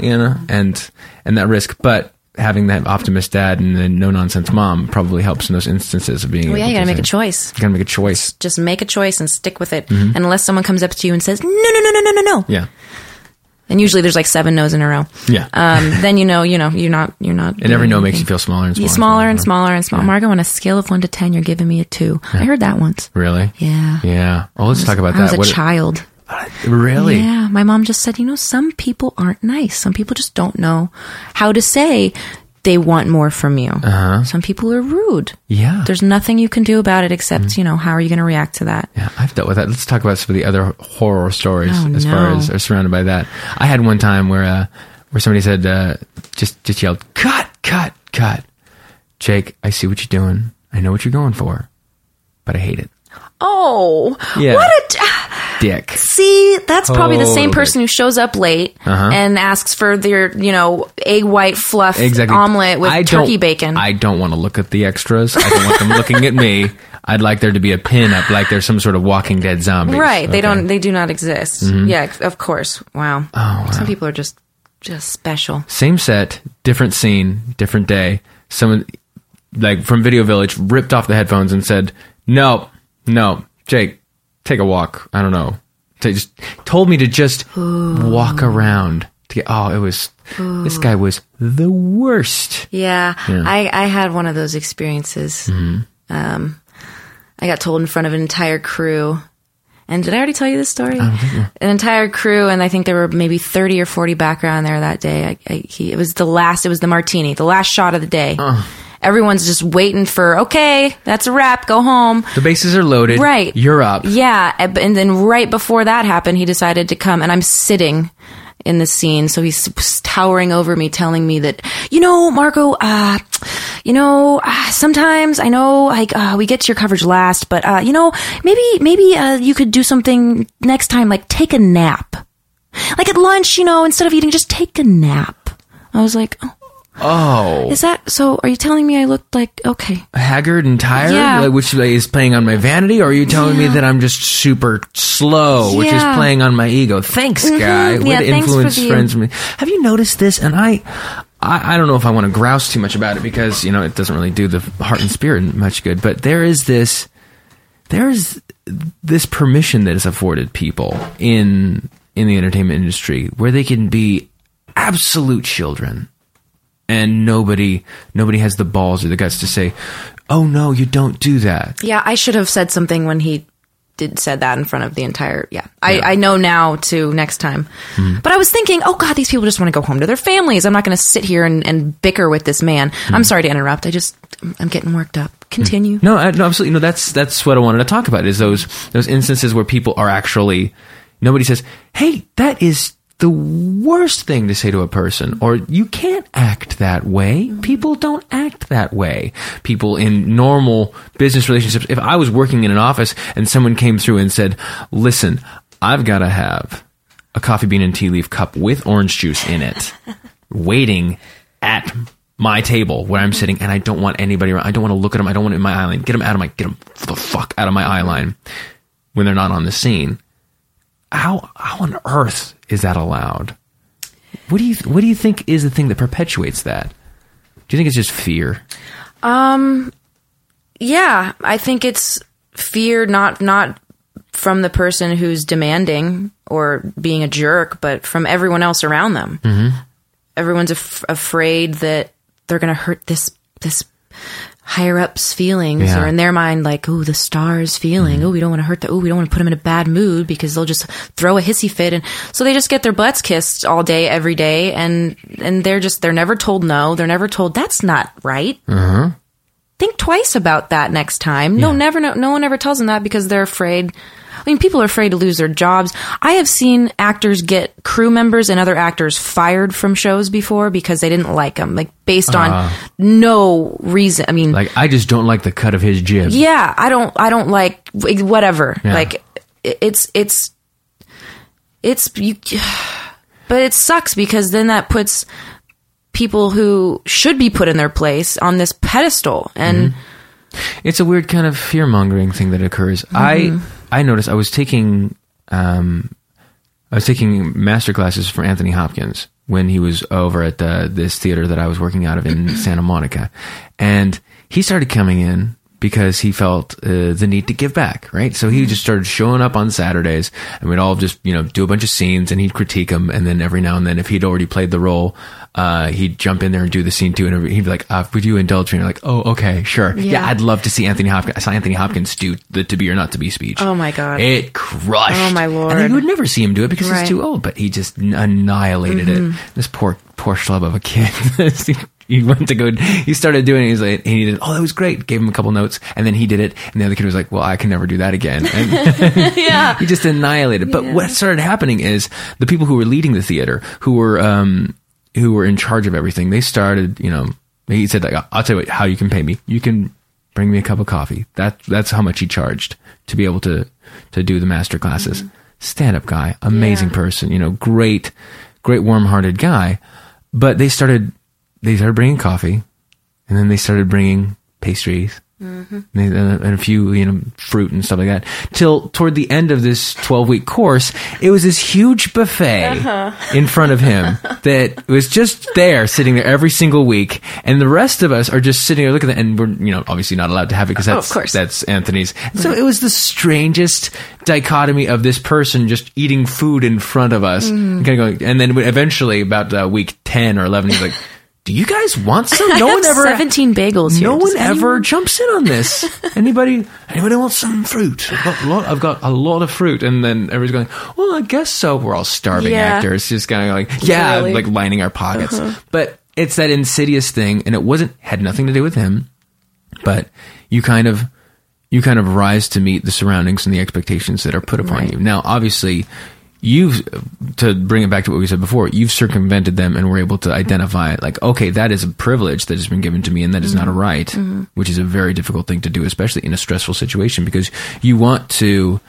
you know? And and that risk. But having that optimist dad and the no nonsense mom probably helps in those instances of being. Well, yeah, you gotta make a choice. You gotta make a choice. Just make a choice and stick with it. Mm-hmm. And unless someone comes up to you and says, no, no, no, no, no, no, no. Yeah, And usually there's like seven no's in a row. yeah. Um, then you know, you know, you're not, you're not. and every no makes you feel smaller and smaller. smaller and smaller and smaller. Margo, on a scale of one to ten, you're giving me a two. I heard that once. Really? Yeah. Yeah. Well, let's talk about that. I was a What- child. Really? Yeah, my mom just said, you know, some people aren't nice. Some people just don't know how to say they want more from you. Uh-huh. Some people are rude. Yeah. There's nothing you can do about it except, you know, how are you going to react to that? Yeah, I've dealt with that. Let's talk about some of the other horror stories Oh, as far as are surrounded by that. I had one time where uh, where somebody said uh, just just yelled cut cut cut. Jake, I see what you're doing. I know what you're going for, but I hate it. Oh, Yeah. what a. Dick. See, that's probably the same Totally. person who shows up late Uh-huh. and asks for their, you know, egg white fluff Exactly. omelet with I turkey don't- bacon. I don't want to look at the extras. I don't want them looking at me. I'd like there to be a pin up, like there's some sort of Walking Dead zombie. right. They don't, they do not exist. Yeah, of course. Wow. Mm-hmm. Oh, wow. Some people are just, just special. Same set, different scene, different day. Someone, like from Video Village, ripped off the headphones and said, "No, no, Jake, take a walk. I don't know." They just told me to just walk around. To get, oh, it was. This guy was the worst. Yeah, Yeah. I, I had one of those experiences. Mm-hmm. Um, I got told in front of an entire crew. And did I already tell you this story? An entire crew, and I think there were maybe thirty or forty background there that day. I, I, he, it was the last. It was the martini, the last shot of the day. Everyone's just waiting for. Okay, that's a wrap. Go home. The bases are loaded. Right. You're up. Yeah, and then right before that happened, he decided to come, and I'm sitting in the scene, so he's towering over me, telling me that, you know, Margo, uh, you know, uh, sometimes I know like uh, we get to your coverage last, but uh, you know, maybe maybe uh, you could do something next time, like take a nap, like at lunch, you know, instead of eating, just take a nap. I was like, oh, Oh, is that so? Are you telling me I looked like okay? haggard and tired, Yeah. like, which is playing on my vanity, or are you telling me that I'm just super slow, which is playing on my ego? Thanks, guy. Mhm. Way Yeah, to thanks for influence friends. me. Have you noticed this? And I, I, I don't know if I want to grouse too much about it because you know it doesn't really do the heart and spirit much good. But there is this, there is this permission that is afforded people in in the entertainment industry where they can be absolute children and nobody nobody has the balls or the guts to say oh no you don't do that Yeah, I should have said something when he did said that in front of the entire. Yeah, I, Yeah. I know now to next time. Hmm. But I was thinking, oh God, these people just want to go home to their families. I'm not going to sit here and, and bicker with this man. Hmm. I'm sorry to interrupt. I just I'm getting worked up. Hmm. Continue. no, I, no absolutely no that's that's what i wanted to talk about is those those instances where people are actually nobody says hey that is the worst thing to say to a person or you can't act that way mm-hmm. people don't act that way people in normal business relationships if i was working in an office and someone came through and said listen i've got to have a coffee bean and tea leaf cup with orange juice in it waiting at my table where I'm sitting and I don't want anybody around. I don't want to look at them. I don't want it in my eye line. Get them out of my, get them the fuck out of my eye line when they're not on the scene. How, how on earth is that allowed? What do you, what do you think is the thing that perpetuates that? Do you think it's just fear? Um Yeah, I think it's fear not not from the person who's demanding or being a jerk, but from everyone else around them. Mm-hmm. Everyone's af- afraid that they're going to hurt this this higher up's feelings, Yeah. or in their mind, like, "Oh, the star's feeling. Oh, we don't want to hurt the. Oh, we don't want to put them in a bad mood because they'll just throw a hissy fit." And so they just get their butts kissed all day, every day, and and they're just they're never told no. They're never told that's not right mm-hmm. think twice about that next time. No, never. No, no one ever tells them that because they're afraid. I mean, people are afraid to lose their jobs. I have seen actors get crew members and other actors fired from shows before because they didn't like them, like based on uh-huh. no reason. I mean, Like, I just don't like the cut of his jib. yeah, I don't, I don't like whatever. Yeah. Like, it's, it's, it's you, but it sucks because then that puts people who should be put in their place on this pedestal and. Mm-hmm. It's a weird kind of fear mongering thing that occurs. I mm-hmm. I noticed I was taking um I was taking master classes for Anthony Hopkins when he was over at the, this theater that I was working out of in Santa Monica, and he started coming in because he felt uh, the need to give back, right? So he just started showing up on Saturdays, and we'd all just you know do a bunch of scenes, and he'd critique them, and then every now and then, if he'd already played the role, uh, he'd jump in there and do the scene too, and he'd be like, uh, "Would you indulge me?" And like, "Oh, okay, sure, yeah. Yeah. I'd love to see Anthony Hopkins." I saw Anthony Hopkins do the "To Be or Not to Be" speech. Oh, my God. it crushed. Oh, my Lord. And you would never see him do it because Right. Mm-hmm. he's too old, but he just annihilated it. This poor poor schlub of a kid. he went to go. He started doing. it. He's like, he did. Oh, that was great. Gave him a couple notes, and then he did it. And the other kid was like, "Well, I can never do that again." And Yeah. he just annihilated. But Yeah. what started happening is the people who were leading the theater, who were um, who were in charge of everything, they started. You know, he said, like, "I'll tell you what, how you can pay me. You can bring me a cup of coffee. That that's how much he charged to be able to to do the master classes. Stand up guy, amazing Mm-hmm. Yeah. person. You know, great, great warm hearted guy. But they started they started bringing coffee, and then they started bringing pastries. Mm-hmm. And a few, you know, fruit and stuff like that. Till toward the end of this 12 week course, it was this huge buffet Uh-huh. in front of him that was just there, sitting there every single week. And the rest of us are just sitting there looking at it, and we're, you know, obviously not allowed to have it because Oh, that's, course. that's Anthony's. So it was the strangest dichotomy of this person just eating food in front of us. Mm-hmm. And, kind of going, and then eventually, about uh, week 10 or 11, he's like, Do you guys want some? No one ever. 17 bagels here. No Does one ever jumps in on this. Anybody? Anybody want some fruit? I've got a lot. I've got a lot of fruit, and then everybody's going. Well, I guess so. We're all starving Yeah. actors, just kind of like, yeah, Really? like lining our pockets. Uh-huh. But it's that insidious thing, and it wasn't had nothing to do with him. But you kind of you kind of rise to meet the surroundings and the expectations that are put upon Right. you. Now, obviously, you've to bring it back to what we said before. You've circumvented them and were able to identify like, okay, that is a privilege that has been given to me, and that is not a mm-hmm. right, mm-hmm. which is a very difficult thing to do, especially in a stressful situation, because you want to,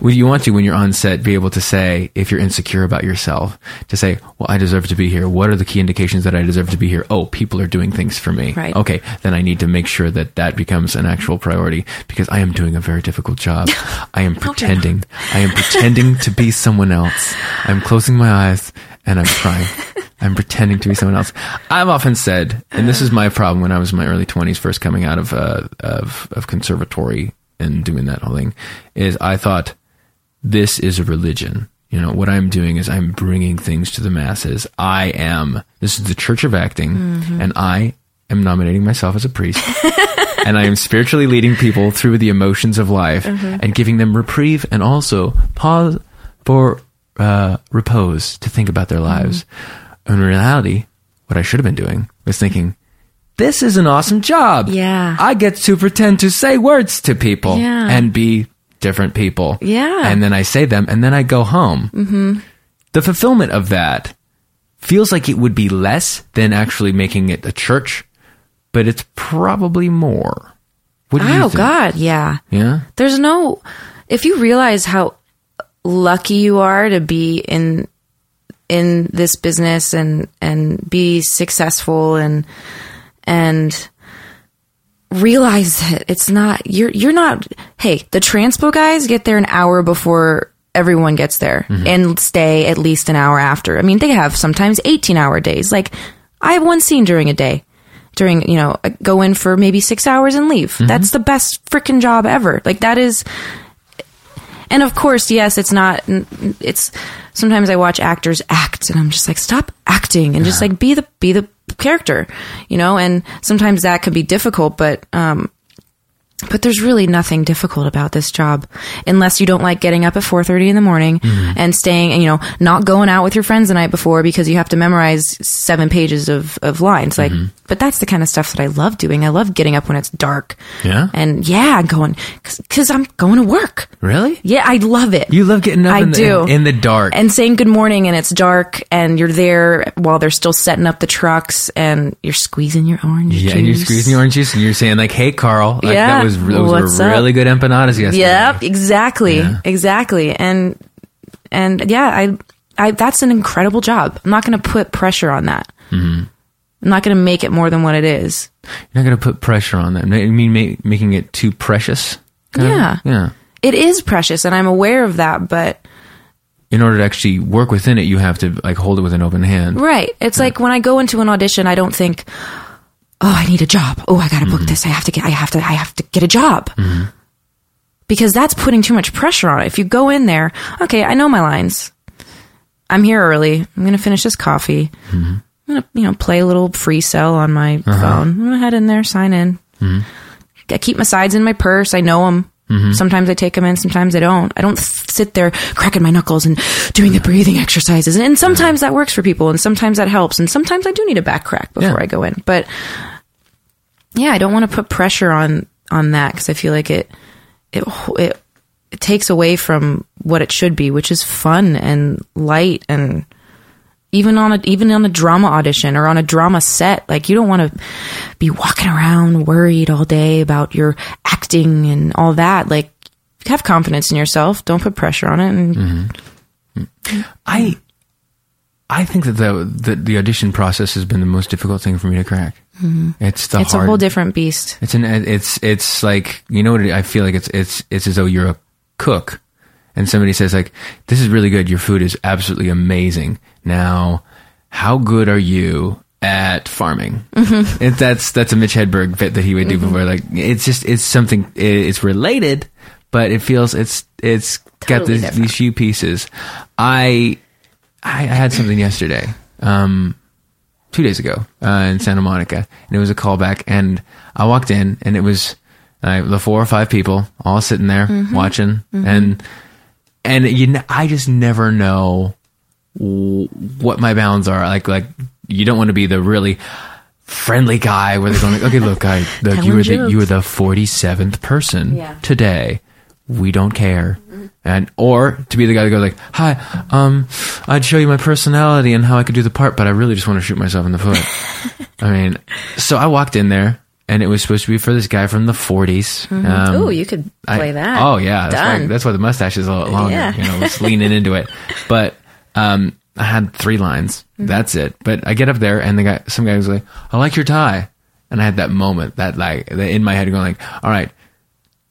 well, you want to when you're on set be able to say if you're insecure about yourself, to say, well, I deserve to be here. What are the key indications that I deserve to be here? Oh, people are doing things for me. Right. Okay, then I need to make sure that that becomes an actual priority because I am doing a very difficult job. I am pretending. I am pretending to be someone else. I'm closing my eyes and I'm trying. I'm pretending to be someone else. I've often said, and this is my problem when I was in my early 20s, first coming out of uh, of, of conservatory and doing that whole thing, is I thought this is a religion. You know, what I'm doing is I'm bringing things to the masses. I am, this is the church of acting, mm-hmm. and I am nominating myself as a priest. and I am spiritually leading people through the emotions of life mm-hmm. and giving them reprieve and also pause for uh, repose to think about their lives. Mm-hmm. In reality, what I should have been doing was thinking, this is an awesome job. Yeah. I get to pretend to say words to people Yeah. and be different people. Yeah. And then I say them and then I go home. Mm-hmm. The fulfillment of that feels like it would be less than actually making it a church, but it's probably more. What do you Oh think? God, yeah. Yeah. There's no. If you realize how lucky you are to be in in this business and and be successful and and realize that it's not you're you're not hey the transpo guys get there an hour before everyone gets there mm-hmm. and stay at least an hour after. I mean they have sometimes 18 hour days. Like i have one scene during a day during you know go in for maybe six hours and leave. Mm-hmm. That's the best freaking job ever. Like that is and of course, yes, it's not. It's sometimes I watch actors act, and I'm just like, stop acting, and just like be the be the character, you know. And sometimes that could be difficult, but um, but there's really nothing difficult about this job unless you don't like getting up at 4:30 in the morning mm-hmm. and staying and you know not going out with your friends the night before because you have to memorize seven pages of of lines like mm-hmm. but that's the kind of stuff that I love doing I love getting up when it's dark Yeah? and yeah going cuz I'm going to work Really? yeah, I love it. You love getting up I in, the, do. in, in the dark. and saying good morning and it's dark and you're there while they're still setting up the trucks and you're squeezing your orange yeah, juice. and you're squeezing the orange juice and you're saying like, "Hey, Carl." Like, Yeah. Was those What's were up? really good empanadas yesterday. Yep, exactly. Exactly. And and yeah, I I that's an incredible job. I'm not going to put pressure on that. Mm-hmm. I'm not going to make it more than what it is. You're not going to put pressure on that. I mean, ma- making it too precious. kind of? Yeah. Yeah. It is precious and I'm aware of that, but In order to actually work within it, you have to like hold it with an open hand. Right. It's like when I go into an audition, I don't think, "Oh, I need a job. Oh, I got to Mm-hmm. book this. I have to get. I have to. I have to get a job." Because that's putting too much pressure on it. If you go in there, okay, I know my lines. I'm here early. I'm going to finish this coffee. Mm-hmm. I'm going to, you know, play a little free cell on my Uh-huh. phone. I'm going to head in there, sign in. Mm-hmm. I keep my sides in my purse. I know them. Mm-hmm. Sometimes I take them in, sometimes I don't. I don't sit there cracking my knuckles and doing the breathing exercises. And sometimes that works for people, and sometimes that helps, and sometimes I do need a back crack before Yeah. I go in. But yeah, I don't want to put pressure on on that because I feel like it it it it takes away from what it should be, which is fun and light and even on a even on a drama audition or on a drama set like you don't want to be walking around worried all day about your acting and all that. Like have confidence in yourself. Don't put pressure on it and mm-hmm. I I think that the, the the audition process has been the most difficult thing for me to crack. Mm-hmm. It's the it's hard, a whole different beast. It's an it's it's like you know what it, I feel like it's it's it's as though you're a cook, and somebody says like this is really good. Your food is absolutely amazing. Now, how good are you at farming? Mm-hmm. It, that's that's a Mitch Hedberg bit that he would do before. Like it's just it's something it, it's related, but it feels it's it's got this, these few pieces. I I, I had something yesterday. Um, two days ago uh, in Santa Monica, and it was a callback. And I walked in, and it was uh, the four or five people all sitting there watching, and and you, kn- I just never know w- what my bounds are. Like like you don't want to be the really friendly guy where they're going like, okay, look, I look, you were the you were the forty seventh person Yeah. today. We don't care. And or to be the guy that goes like, "Hi, um, I'd show you my personality and how I could do the part, but I really just want to shoot myself in the foot." I mean, so I walked in there, and it was supposed to be for this guy from the 40s. Um, oh you could I- play that Oh yeah, that's why, that's why the mustache is a lot longer. Yeah. You know, it's leaning into it. But um, I had three lines. Mm-hmm. That's it. But I get up there, and the guy, some guy was like, "I like your tie," and I had that moment that like that in my head going like, "All right."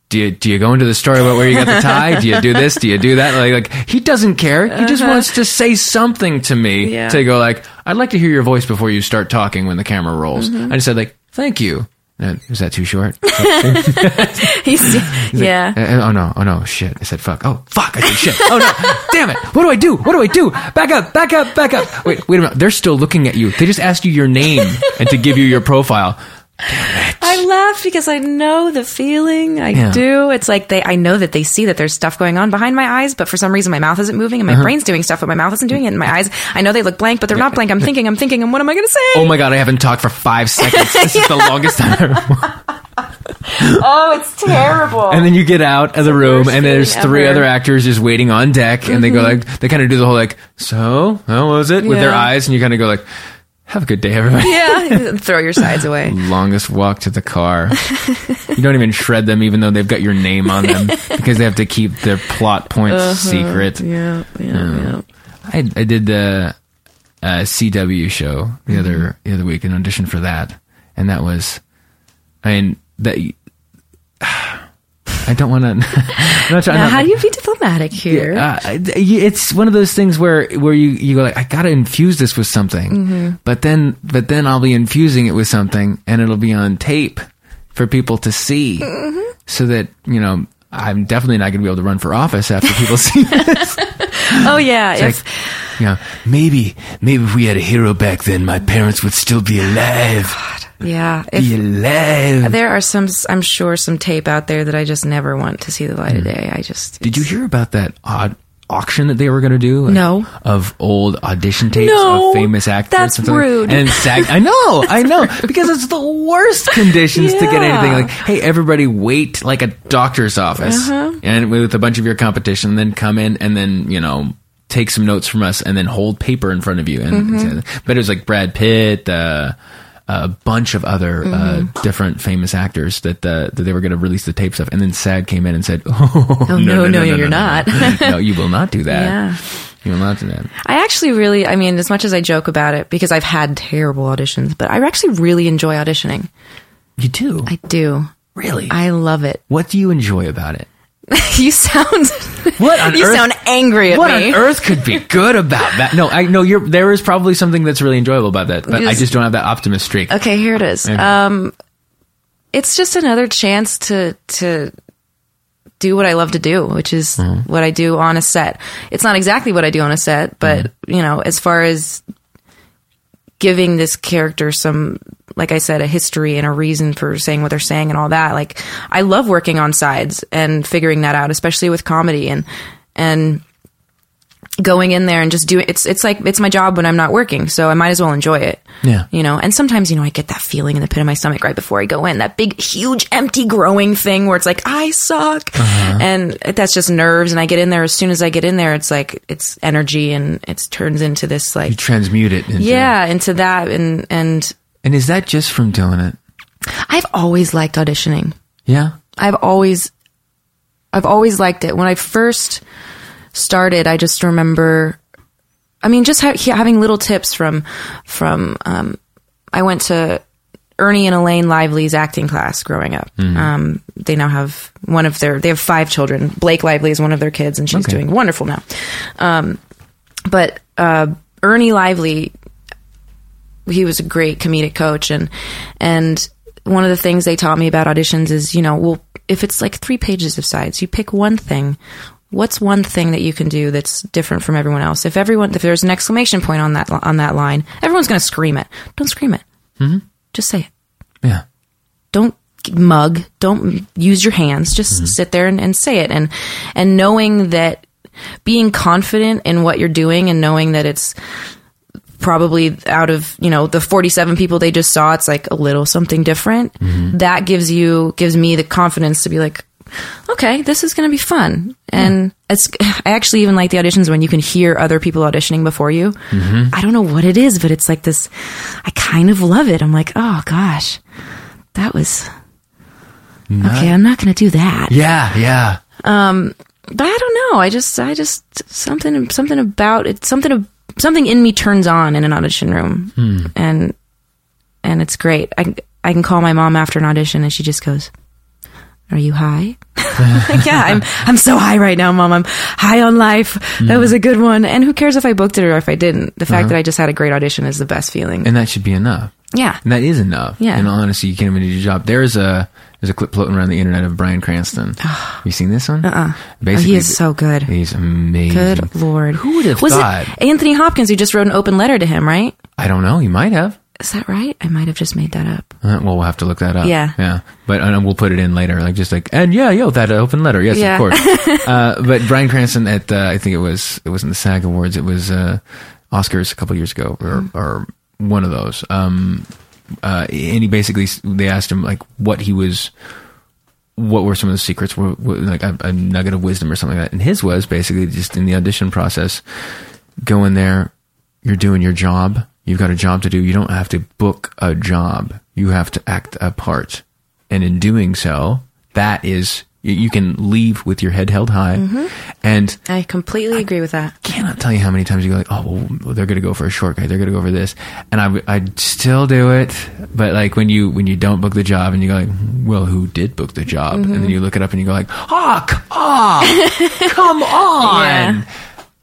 Do you, do you go into the story about where you got the tie? Do you do this? Do you do that? Like, like he doesn't care. He just wants to say something to me Uh-huh. Yeah. to go like, I'd like to hear your voice before you start talking when the camera rolls. Mm-hmm. I just said like, thank you. And, was that too short? He's, yeah Uh, oh no! Oh no! Shit! I said fuck. Oh fuck! I said shit. Oh no! Damn it! What do I do? What do I do? Back up! Back up! Back up! Wait! Wait a minute! They're still looking at you. They just asked you your name and to give you your profile. I laugh because I know the feeling. I Yeah. do. It's like they. I know that they see that there's stuff going on behind my eyes, but for some reason my mouth isn't moving and my uh-huh. brain's doing stuff, but my mouth isn't doing it. And my eyes, I know they look blank, but they're not blank. I'm thinking. I'm thinking. And what am I going to say? Oh my god! I haven't talked for five seconds. This is the longest time. ever. Oh, it's terrible. And then you get out of the room, and there's three ever. other actors just waiting on deck, and they go mm-hmm. like, they kind of do the whole like, so how was it with their eyes, and you kind of go like, have a good day, everybody. yeah, throw your sides away. longest walk to the car. you don't even shred them, even though they've got your name on them, because they have to keep their plot points uh-huh. secret. Yeah, uh, yeah, yeah. I, I did the uh, CW show the other mm-hmm. the other week, an audition for that, and that was, I mean that. I don't want to. How do you be diplomatic here? Uh, it's one of those things where where you you go like I gotta infuse this with something, Mm-hmm. but then but then I'll be infusing it with something, and it'll be on tape for people to see, Mm-hmm. so that you know I'm definitely not gonna be able to run for office after people see this. oh yeah, It's if, like, you know, maybe maybe if we had a hero back then, my parents would still be alive. Yeah. If, Be alive. there are some, I'm sure, some tape out there that I just never want to see the light of day. I just. Did you hear about that odd auction that they were going to do? Like, No. Of old audition tapes No, of famous actors. that's and like- rude. And SAG. I know, I know, because it's the worst conditions to get anything. Like, hey, everybody, wait like a doctor's office, Uh-huh. and with a bunch of your competition, then come in and then you know take some notes from us, and then hold paper in front of you. And Mm-hmm. but it was like Brad Pitt. Uh, a bunch of other Mm-hmm. uh, different famous actors that uh, that they were going to release the tapes of, and then SAG came in and said, "Oh, Oh, no, no, you're not." no, you will not do that. Yeah. You will not do that. I actually really, I mean, as much as I joke about it, because I've had terrible auditions, but I actually really enjoy auditioning. You do, I do. really. I love it. what do you enjoy about it? you sound, What on you earth? sound angry at what me. on earth could be good about that? No, I know you're. There is probably something that's really enjoyable about that, but I just don't have that optimist streak. Okay, here it is. Okay. Um, it's just another chance to to do what I love to do, which is Mm-hmm. what I do on a set. It's not exactly what I do on a set, but Mm-hmm. you know, as far as giving this character some like I said, a history and a reason for saying what they're saying and all that. Like I love working on sides and figuring that out, especially with comedy and and going in there and just doing it's it's like it's my job when I'm not working, so I might as well enjoy it. Yeah. You know, and sometimes, you know, I get that feeling in the pit of my stomach right before I go in, that big, huge, empty, growing thing where it's like, I suck. Uh-huh. And that's just nerves. And I get in there, as soon as I get in there, it's like, it's energy and it turns into this like, You transmute it. Into, yeah, into that. And, and And is that just from doing it? I've always liked auditioning. Yeah. I've always, I've always liked it. When I first started, I just remember, I mean, just ha- having little tips from, from, um, I went to Ernie and Elaine Lively's acting class growing up. Um, they now have one of their, they have five children. Blake Lively is one of their kids and she's Okay. doing wonderful now. Um, but, uh, Ernie Lively, he was a great comedic coach and and one of the things they taught me about auditions is you know well if it's like three pages of sides you pick one thing what's one thing that you can do that's different from everyone else? If everyone if there's an exclamation point on that on that line everyone's going to scream it. Don't scream it. Mm-hmm. just say it. Yeah. don't mug. Don't use your hands. Just sit there and, and say it. And and knowing that being confident in what you're doing and knowing that it's probably out of you know the 47 people they just saw it's like a little something different. That gives you gives me the confidence to be like okay this is going to be fun. And it's i actually even like the auditions when you can hear other people auditioning before you. I don't know what it is but it's like this i kind of love it. I'm like oh gosh that was okay i'm not going to do that. Yeah. Yeah. um but I don't know. I just, I just something, something about it, something, something in me turns on in an audition room, hmm. and and it's great. I I can call my mom after an audition, and she just goes, "Are you high?" like, yeah, I'm I'm so high right now, mom. I'm high on life. That hmm. was a good one. And who cares if I booked it or if I didn't? The fact uh-huh. that I just had a great audition is the best feeling. And that should be enough. Yeah. And that is enough. Yeah. In all honesty, you can't even do your job. There's a there's a clip floating around the internet of Bryan Cranston. Have you seen this one? Uh-uh. Oh, he is so good. He's amazing. Good lord. Who would have was thought? it Anthony Hopkins who just wrote an open letter to him? Right? I don't know. He might have. Is that right? I might have just made that up. Uh, well, we'll have to look that up. Yeah. yeah. But uh, we'll put it in later, like just like and yeah, yo, that open letter, yes, Yeah. of course. uh, but Bryan Cranston at uh, I think it was it wasn't the SAG Awards, it was uh, Oscars a couple years ago, or Mm. or one of those. Um, uh, and he basically they asked him like what he was. What were some of the secrets? Were, like a, a nugget of wisdom or something like that? And his was basically just in the audition process, go in there, you're doing your job. You've got a job to do. You don't have to book a job. You have to act a part. And in doing so, that is, you, can leave with your head held high. Mm-hmm. And I completely agree with that. cannot tell you how many times you go like, oh, well, they're going to go for a short shortcut. They're going to go for this. And I, I'd still do it. But like when you, when you don't book the job and you go like, well, who did book the job? And then mm-hmm. you look it up and you go like, oh, c- oh come on. Yeah.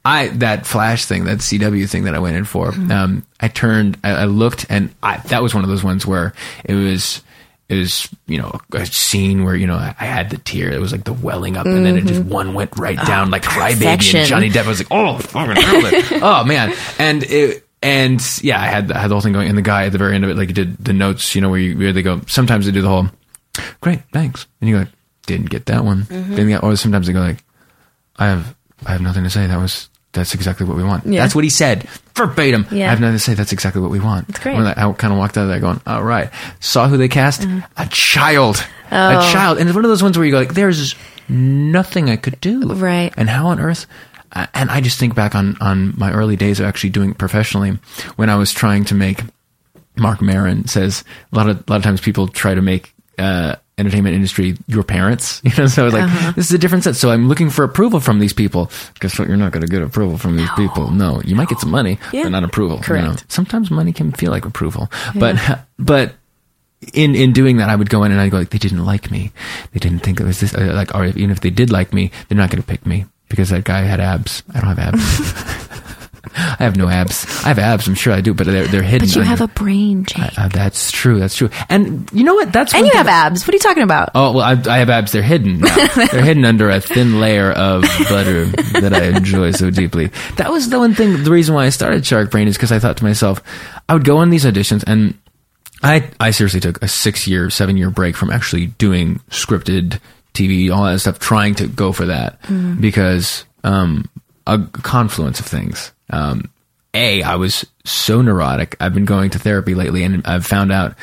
I that flash thing, that CW thing that I went in for. Mm-hmm. Um, I turned, I, I looked, and I that was one of those ones where it was. It was, you know, a scene where, you know, I had the tear. It was like the welling up, and then it just mm-hmm. one went right down like ah, Crybaby. perfection. And Johnny Depp was like, oh, fucking oh, man. And it, and yeah, I had, I had the whole thing going. And the guy at the very end of it, like, he did the notes, you know, where, you, where they go, sometimes they do the whole, great, thanks. And you go, like, didn't get that one. Mm-hmm. Didn't get, or sometimes they go, like, I have I have nothing to say. That was that's exactly what we want. Yeah. That's what he said verbatim. Yeah. I have nothing to say. That's exactly what we want. That's great. I, kind of walked out of there going, all right. Saw who they cast? Mm-hmm. A child. Oh. A child. And it's one of those ones where you go like, there's nothing I could do. Right. And how on earth? uh, And I just think back on on my early days of actually doing it professionally when I was trying to make Marc Maron says a lot of a lot of times people try to make uh, entertainment industry your parents. You know, so I was like, Uh-huh. this is a different set. So I'm looking for approval from these people. Guess what? You're not going to get approval from these people. No, you might get some money, Yeah. but not approval. you Correct. know. Sometimes money can feel like approval, but but in in doing that, I would go in and I'd go like, they didn't like me. They didn't think it was this. uh, Like, or even if they did like me, they're not going to pick me because that guy had abs. I don't have abs. I have no abs. I have abs. I'm sure I do, but they're they're hidden. But you have a brain, Jake. uh, that's true. That's true. And you know what? That's and you have abs. What are you talking about? Oh well, I, I have abs. They're hidden. They're hidden under a thin layer of butter that I enjoy so deeply. That was the one thing. The reason why I started Shark Brain is because I thought to myself, I would go on these auditions and I I seriously took a six year, seven year break from actually doing scripted TV, all that stuff, trying to go for that because um, a confluence of things. Um, a, I was so neurotic. I've been going to therapy lately, and I've found out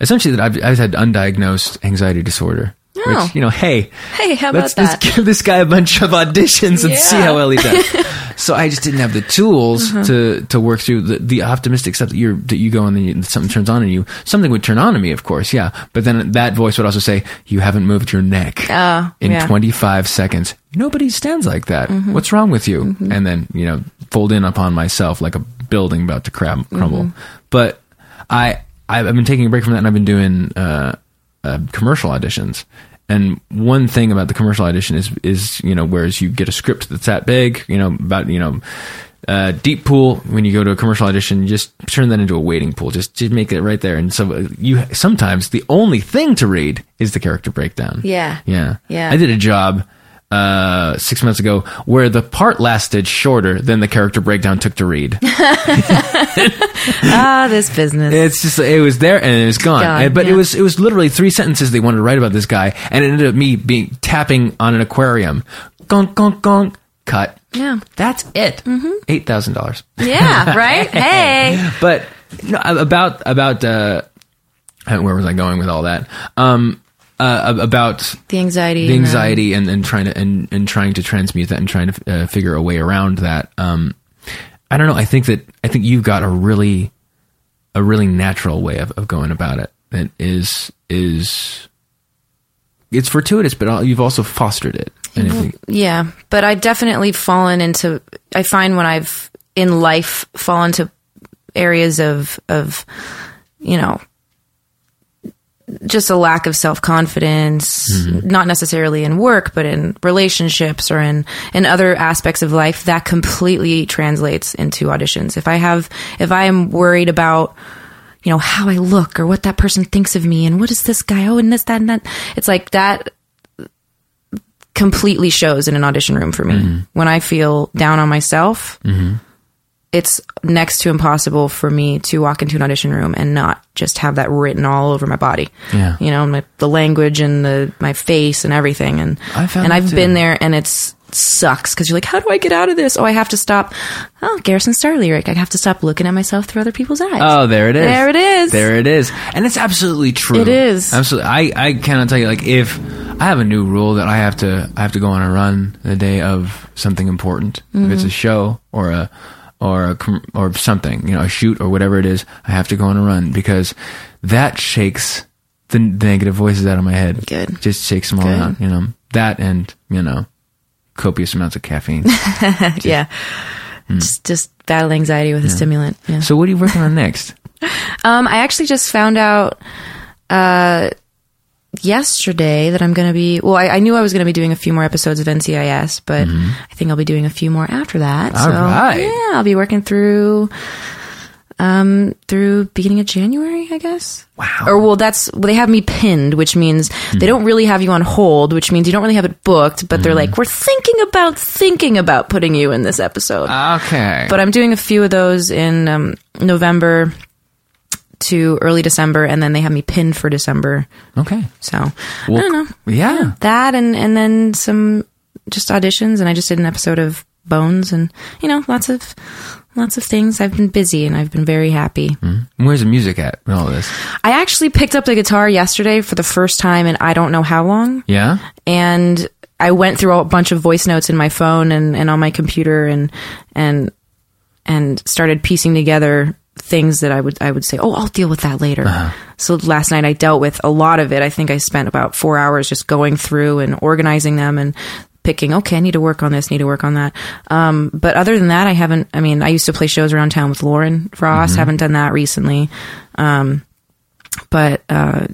essentially that I've, I've had undiagnosed anxiety disorder. Oh. Which you know, hey, Hey, how let's, about let's that? give this guy a bunch of auditions and see how well he does. so I just didn't have the tools to to work through the, the optimistic stuff that you're that you go and then you, something turns on in you. Something would turn on in me, of course, yeah. But then that voice would also say, "You haven't moved your neck Oh, in yeah. 25 seconds. Nobody stands like that. Mm-hmm. What's wrong with you?" And then you know, fold in upon myself like a building about to crab, crumble. Mm-hmm. But I I've been taking a break from that, and I've been doing uh, uh, commercial auditions. And one thing about the commercial audition is is you know whereas you get a script that's that big, you know about you know. Uh, deep pool. When you go to a commercial audition, you just turn that into a wading pool. Just, just make it right there. And so uh, you sometimes the only thing to read is the character breakdown. Yeah. yeah, Yeah. I did a job uh, six months ago where the part lasted shorter than the character breakdown took to read. Ah, this business. It's just it was there and it was gone. Gone, And- but it was it was literally three sentences they wanted to write about this guy, and it ended up me being tapping on an aquarium, gong gong gong, cut. Yeah. that's it. Eight thousand dollars. yeah, right? Hey. But no, about about uh, where was I going with all that? Um, uh, about The anxiety. the and, anxiety and, and trying to and, and trying to transmute that and trying to uh, figure a way around that. Um, I don't know. I think that I think you've got a really a really natural way of, of going about it. That is is it's fortuitous, but you've also fostered it. Think, Yeah, but I've definitely fallen into. I find when I've in life fallen to areas of of you know just a lack of self confidence, mm-hmm. not necessarily in work, but in relationships or in in other aspects of life. That completely translates into auditions. If I have, if I am worried about you know how I look or what that person thinks of me and what is this guy oh and this that and that it's like that completely shows in an audition room for me. Mm-hmm. When I feel down on myself, mm-hmm. It's next to impossible for me to walk into an audition room and not just have that written all over my body. Yeah. You know, my, the language and the my face and everything. And I found and I've too. been there, and it's sucks because you're like, how do I get out of this? Oh, I have to stop. Oh, Garrison Starr lyric. I have to stop looking at myself through other people's eyes. oh, there it is. There it is. There it is. And it's absolutely true. It is. Absolutely. I, I cannot tell you, like, if I have a new rule that I have to, I have to go on a run the day of something important. If it's a mm-hmm. show or a, or a, com- or something, you know, a shoot or whatever it is, I have to go on a run because that shakes the, the negative voices out of my head. Good. Just shakes them all Good. out, you know. That and, you know, copious amounts of caffeine. yeah. Just, just battle anxiety with a stimulant. Yeah. So what are you working on next? Um, I actually just found out uh, yesterday that I'm going to be. Well, I, I knew I was going to be doing a few more episodes of NCIS, but I think I'll be doing a few more after that. Mm-hmm. All so right. yeah, I'll be working through um through beginning of January, I guess. Wow. Or well, that's well, they have me pinned, which means they don't really have you on hold, which means you don't really have it booked. But they're like, we're thinking about thinking about putting you in this episode. Okay. But I'm doing a few of those in um, November to early December, and then they have me pinned for December. okay. So Well, I don't know Yeah. that, and and then some just auditions, and I just did an episode of Bones, and you know lots of lots of things. I've been busy, and I've been very happy. Mm-hmm. Where's the music at in all this? I actually picked up the guitar yesterday for the first time, and I don't know how long. Yeah. and I went through a bunch of voice notes in my phone and, and on my computer and and and started piecing together things that I would I would say, oh, I'll deal with that later. So last night I dealt with a lot of it. I think I spent about four hours just going through and organizing them and picking. Okay, I need to work on this. Need to work on that. Um, but other than that, I haven't. I mean, I used to play shows around town with Lauren Frost. Haven't done that recently. Um, but uh,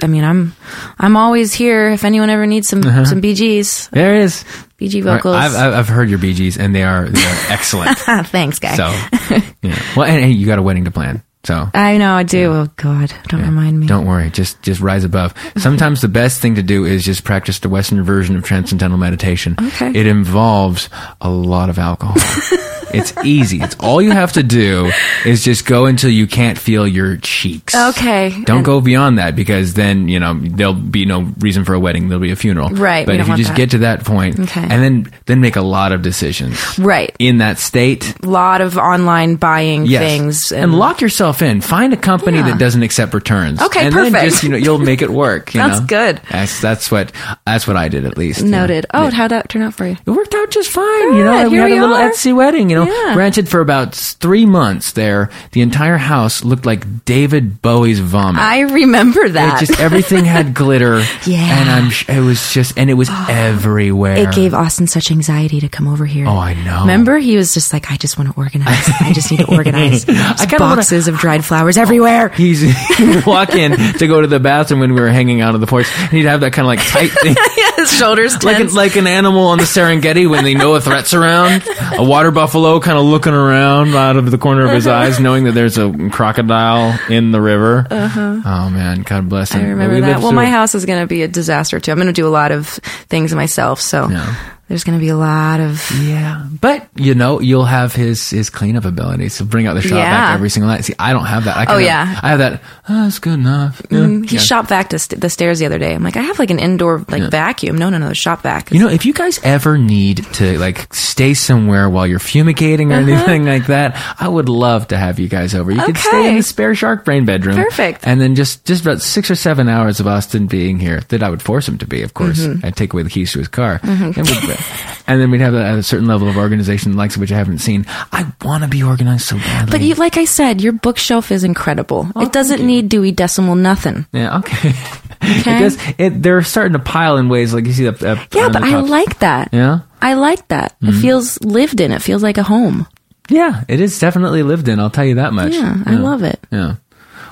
I mean, I'm I'm always here if anyone ever needs some uh-huh. some BGs, There it is. BG vocals. I've, I've heard your BGs and they are they are excellent. Thanks, guy. so, yeah. Well, and, and you got a wedding to plan. So I know I do. Oh God, don't remind me. don't worry. Just just rise above. Sometimes the best thing to do is just practice the Western version of transcendental meditation. Okay. It involves a lot of alcohol. It's easy. It's all you have to do is just go until you can't feel your cheeks. Okay. Don't And- go beyond that because then, you know, there'll be no reason for a wedding. There'll be a funeral. Right, But if you just that. get to that point Okay. and then, then make a lot of decisions Right. in that state. A lot of online buying Yes. things. And, lock yourself in. Find a company Yeah. that doesn't accept returns. Okay, and then perfect. just, you know, you'll make it work. You That's know? good. That's, that's what, that's what I did at least. you know. Noted. Oh, Yeah. how'd that turn out for you? It worked out just fine. you Good, know, we here had a little are. Etsy wedding, you know, Yeah. rented for about three months there. The entire house looked like David Bowie's vomit. I remember that. It just everything had glitter. Yeah. And I'm, it was just, and it was oh. everywhere. it gave Austin such anxiety to come over here. Oh, I know. Remember, he was just like, "I just want to organize. I just need to organize." Kinda wanna- boxes of dried flowers everywhere. He's he'd walk in to go to the bathroom when we were hanging out on the porch, and he'd have that kind of like tight thing, His shoulders like tense. like an animal on the Serengeti when they know a threat's around. A water buffalo kind of looking around out of the corner of his eyes, knowing that there's a crocodile in the river. Uh-huh. Oh man, God bless him. I remember We that. Well, my house is going to be a disaster too. I'm going to do a lot of things myself, so Yeah. There's going to be a lot of. Yeah, but you know, you'll have his his cleanup ability. So bring out the shop Yeah. vac every single night. See, I don't have that. I Oh, yeah. I have that. Oh, that's good enough. Yeah. He Yeah. shop vac to st- the stairs the other day. I'm like, I have like an indoor like vacuum. No, no, no, the shop vac. You know, if you guys ever need to like stay somewhere while you're fumigating or Uh-huh. anything like that, I would love to have you guys over. You could stay in the spare shark brain bedroom. Perfect. And then just just about six or seven hours of Austin being here that I would force him to be, of course. Mm-hmm. I'd take away the keys to his car. And, we'd, and then we'd have a, a certain level of organization, likes of which I haven't seen. I want to be organized so badly. but you, like I said, your bookshelf is incredible. it doesn't need Dewey Decimal nothing. Yeah, okay. Okay. it does, it, they're starting to pile in ways like you see the. Uh, Yeah, but I like that. Yeah? Mm-hmm. I like that. It feels lived in. It feels like a home. Yeah, it is definitely lived in. I'll tell you that much. Yeah, I love it. Yeah.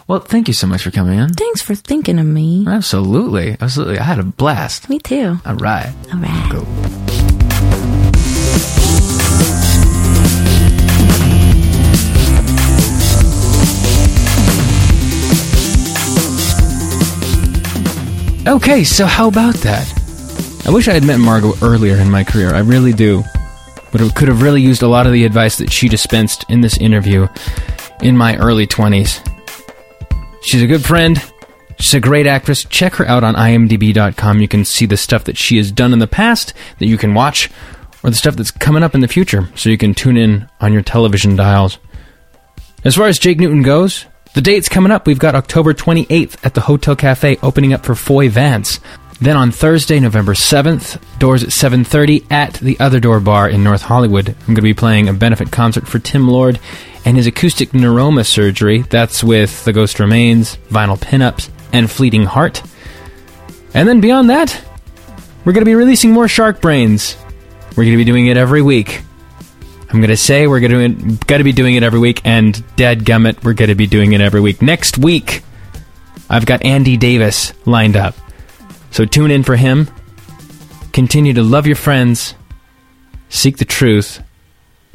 Well, thank you so much for coming in. Thanks for thinking of me. Absolutely, absolutely. I had a blast. Me too. All right. All right. Go. Okay, so how about that? I wish I had met Margo earlier in my career. I really do. But I could have really used a lot of the advice that she dispensed in this interview in my early 20s. She's a good friend. She's a great actress. Check her out on imdb.com. You can see the stuff that she has done in the past that you can watch, or the stuff that's coming up in the future, so you can tune in on your television dials. As far as Jake Newton goes, the date's coming up. We've got October 28th at the Hotel Cafe opening up for Foy Vance. Then on Thursday, November 7th, doors at 7:30 at the Other Door Bar in North Hollywood. I'm going to be playing a benefit concert for Tim Lord and his acoustic neuroma surgery. That's with The Ghost Remains, Vinyl Pinups, and Fleeting Heart. And then beyond that, we're going to be releasing more Shark Brains. We're going to be doing it every week. I'm going to say we're going to be doing it every week, and dead gummit, we're going to be doing it every week. Next week, I've got Andy Davis lined up. So tune in for him. Continue to love your friends, seek the truth,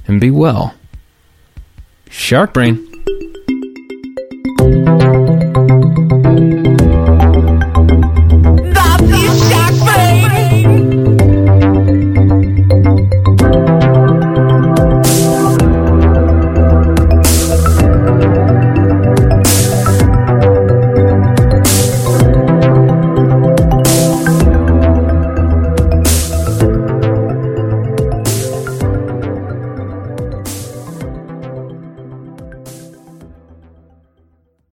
and be well. Shark Brain.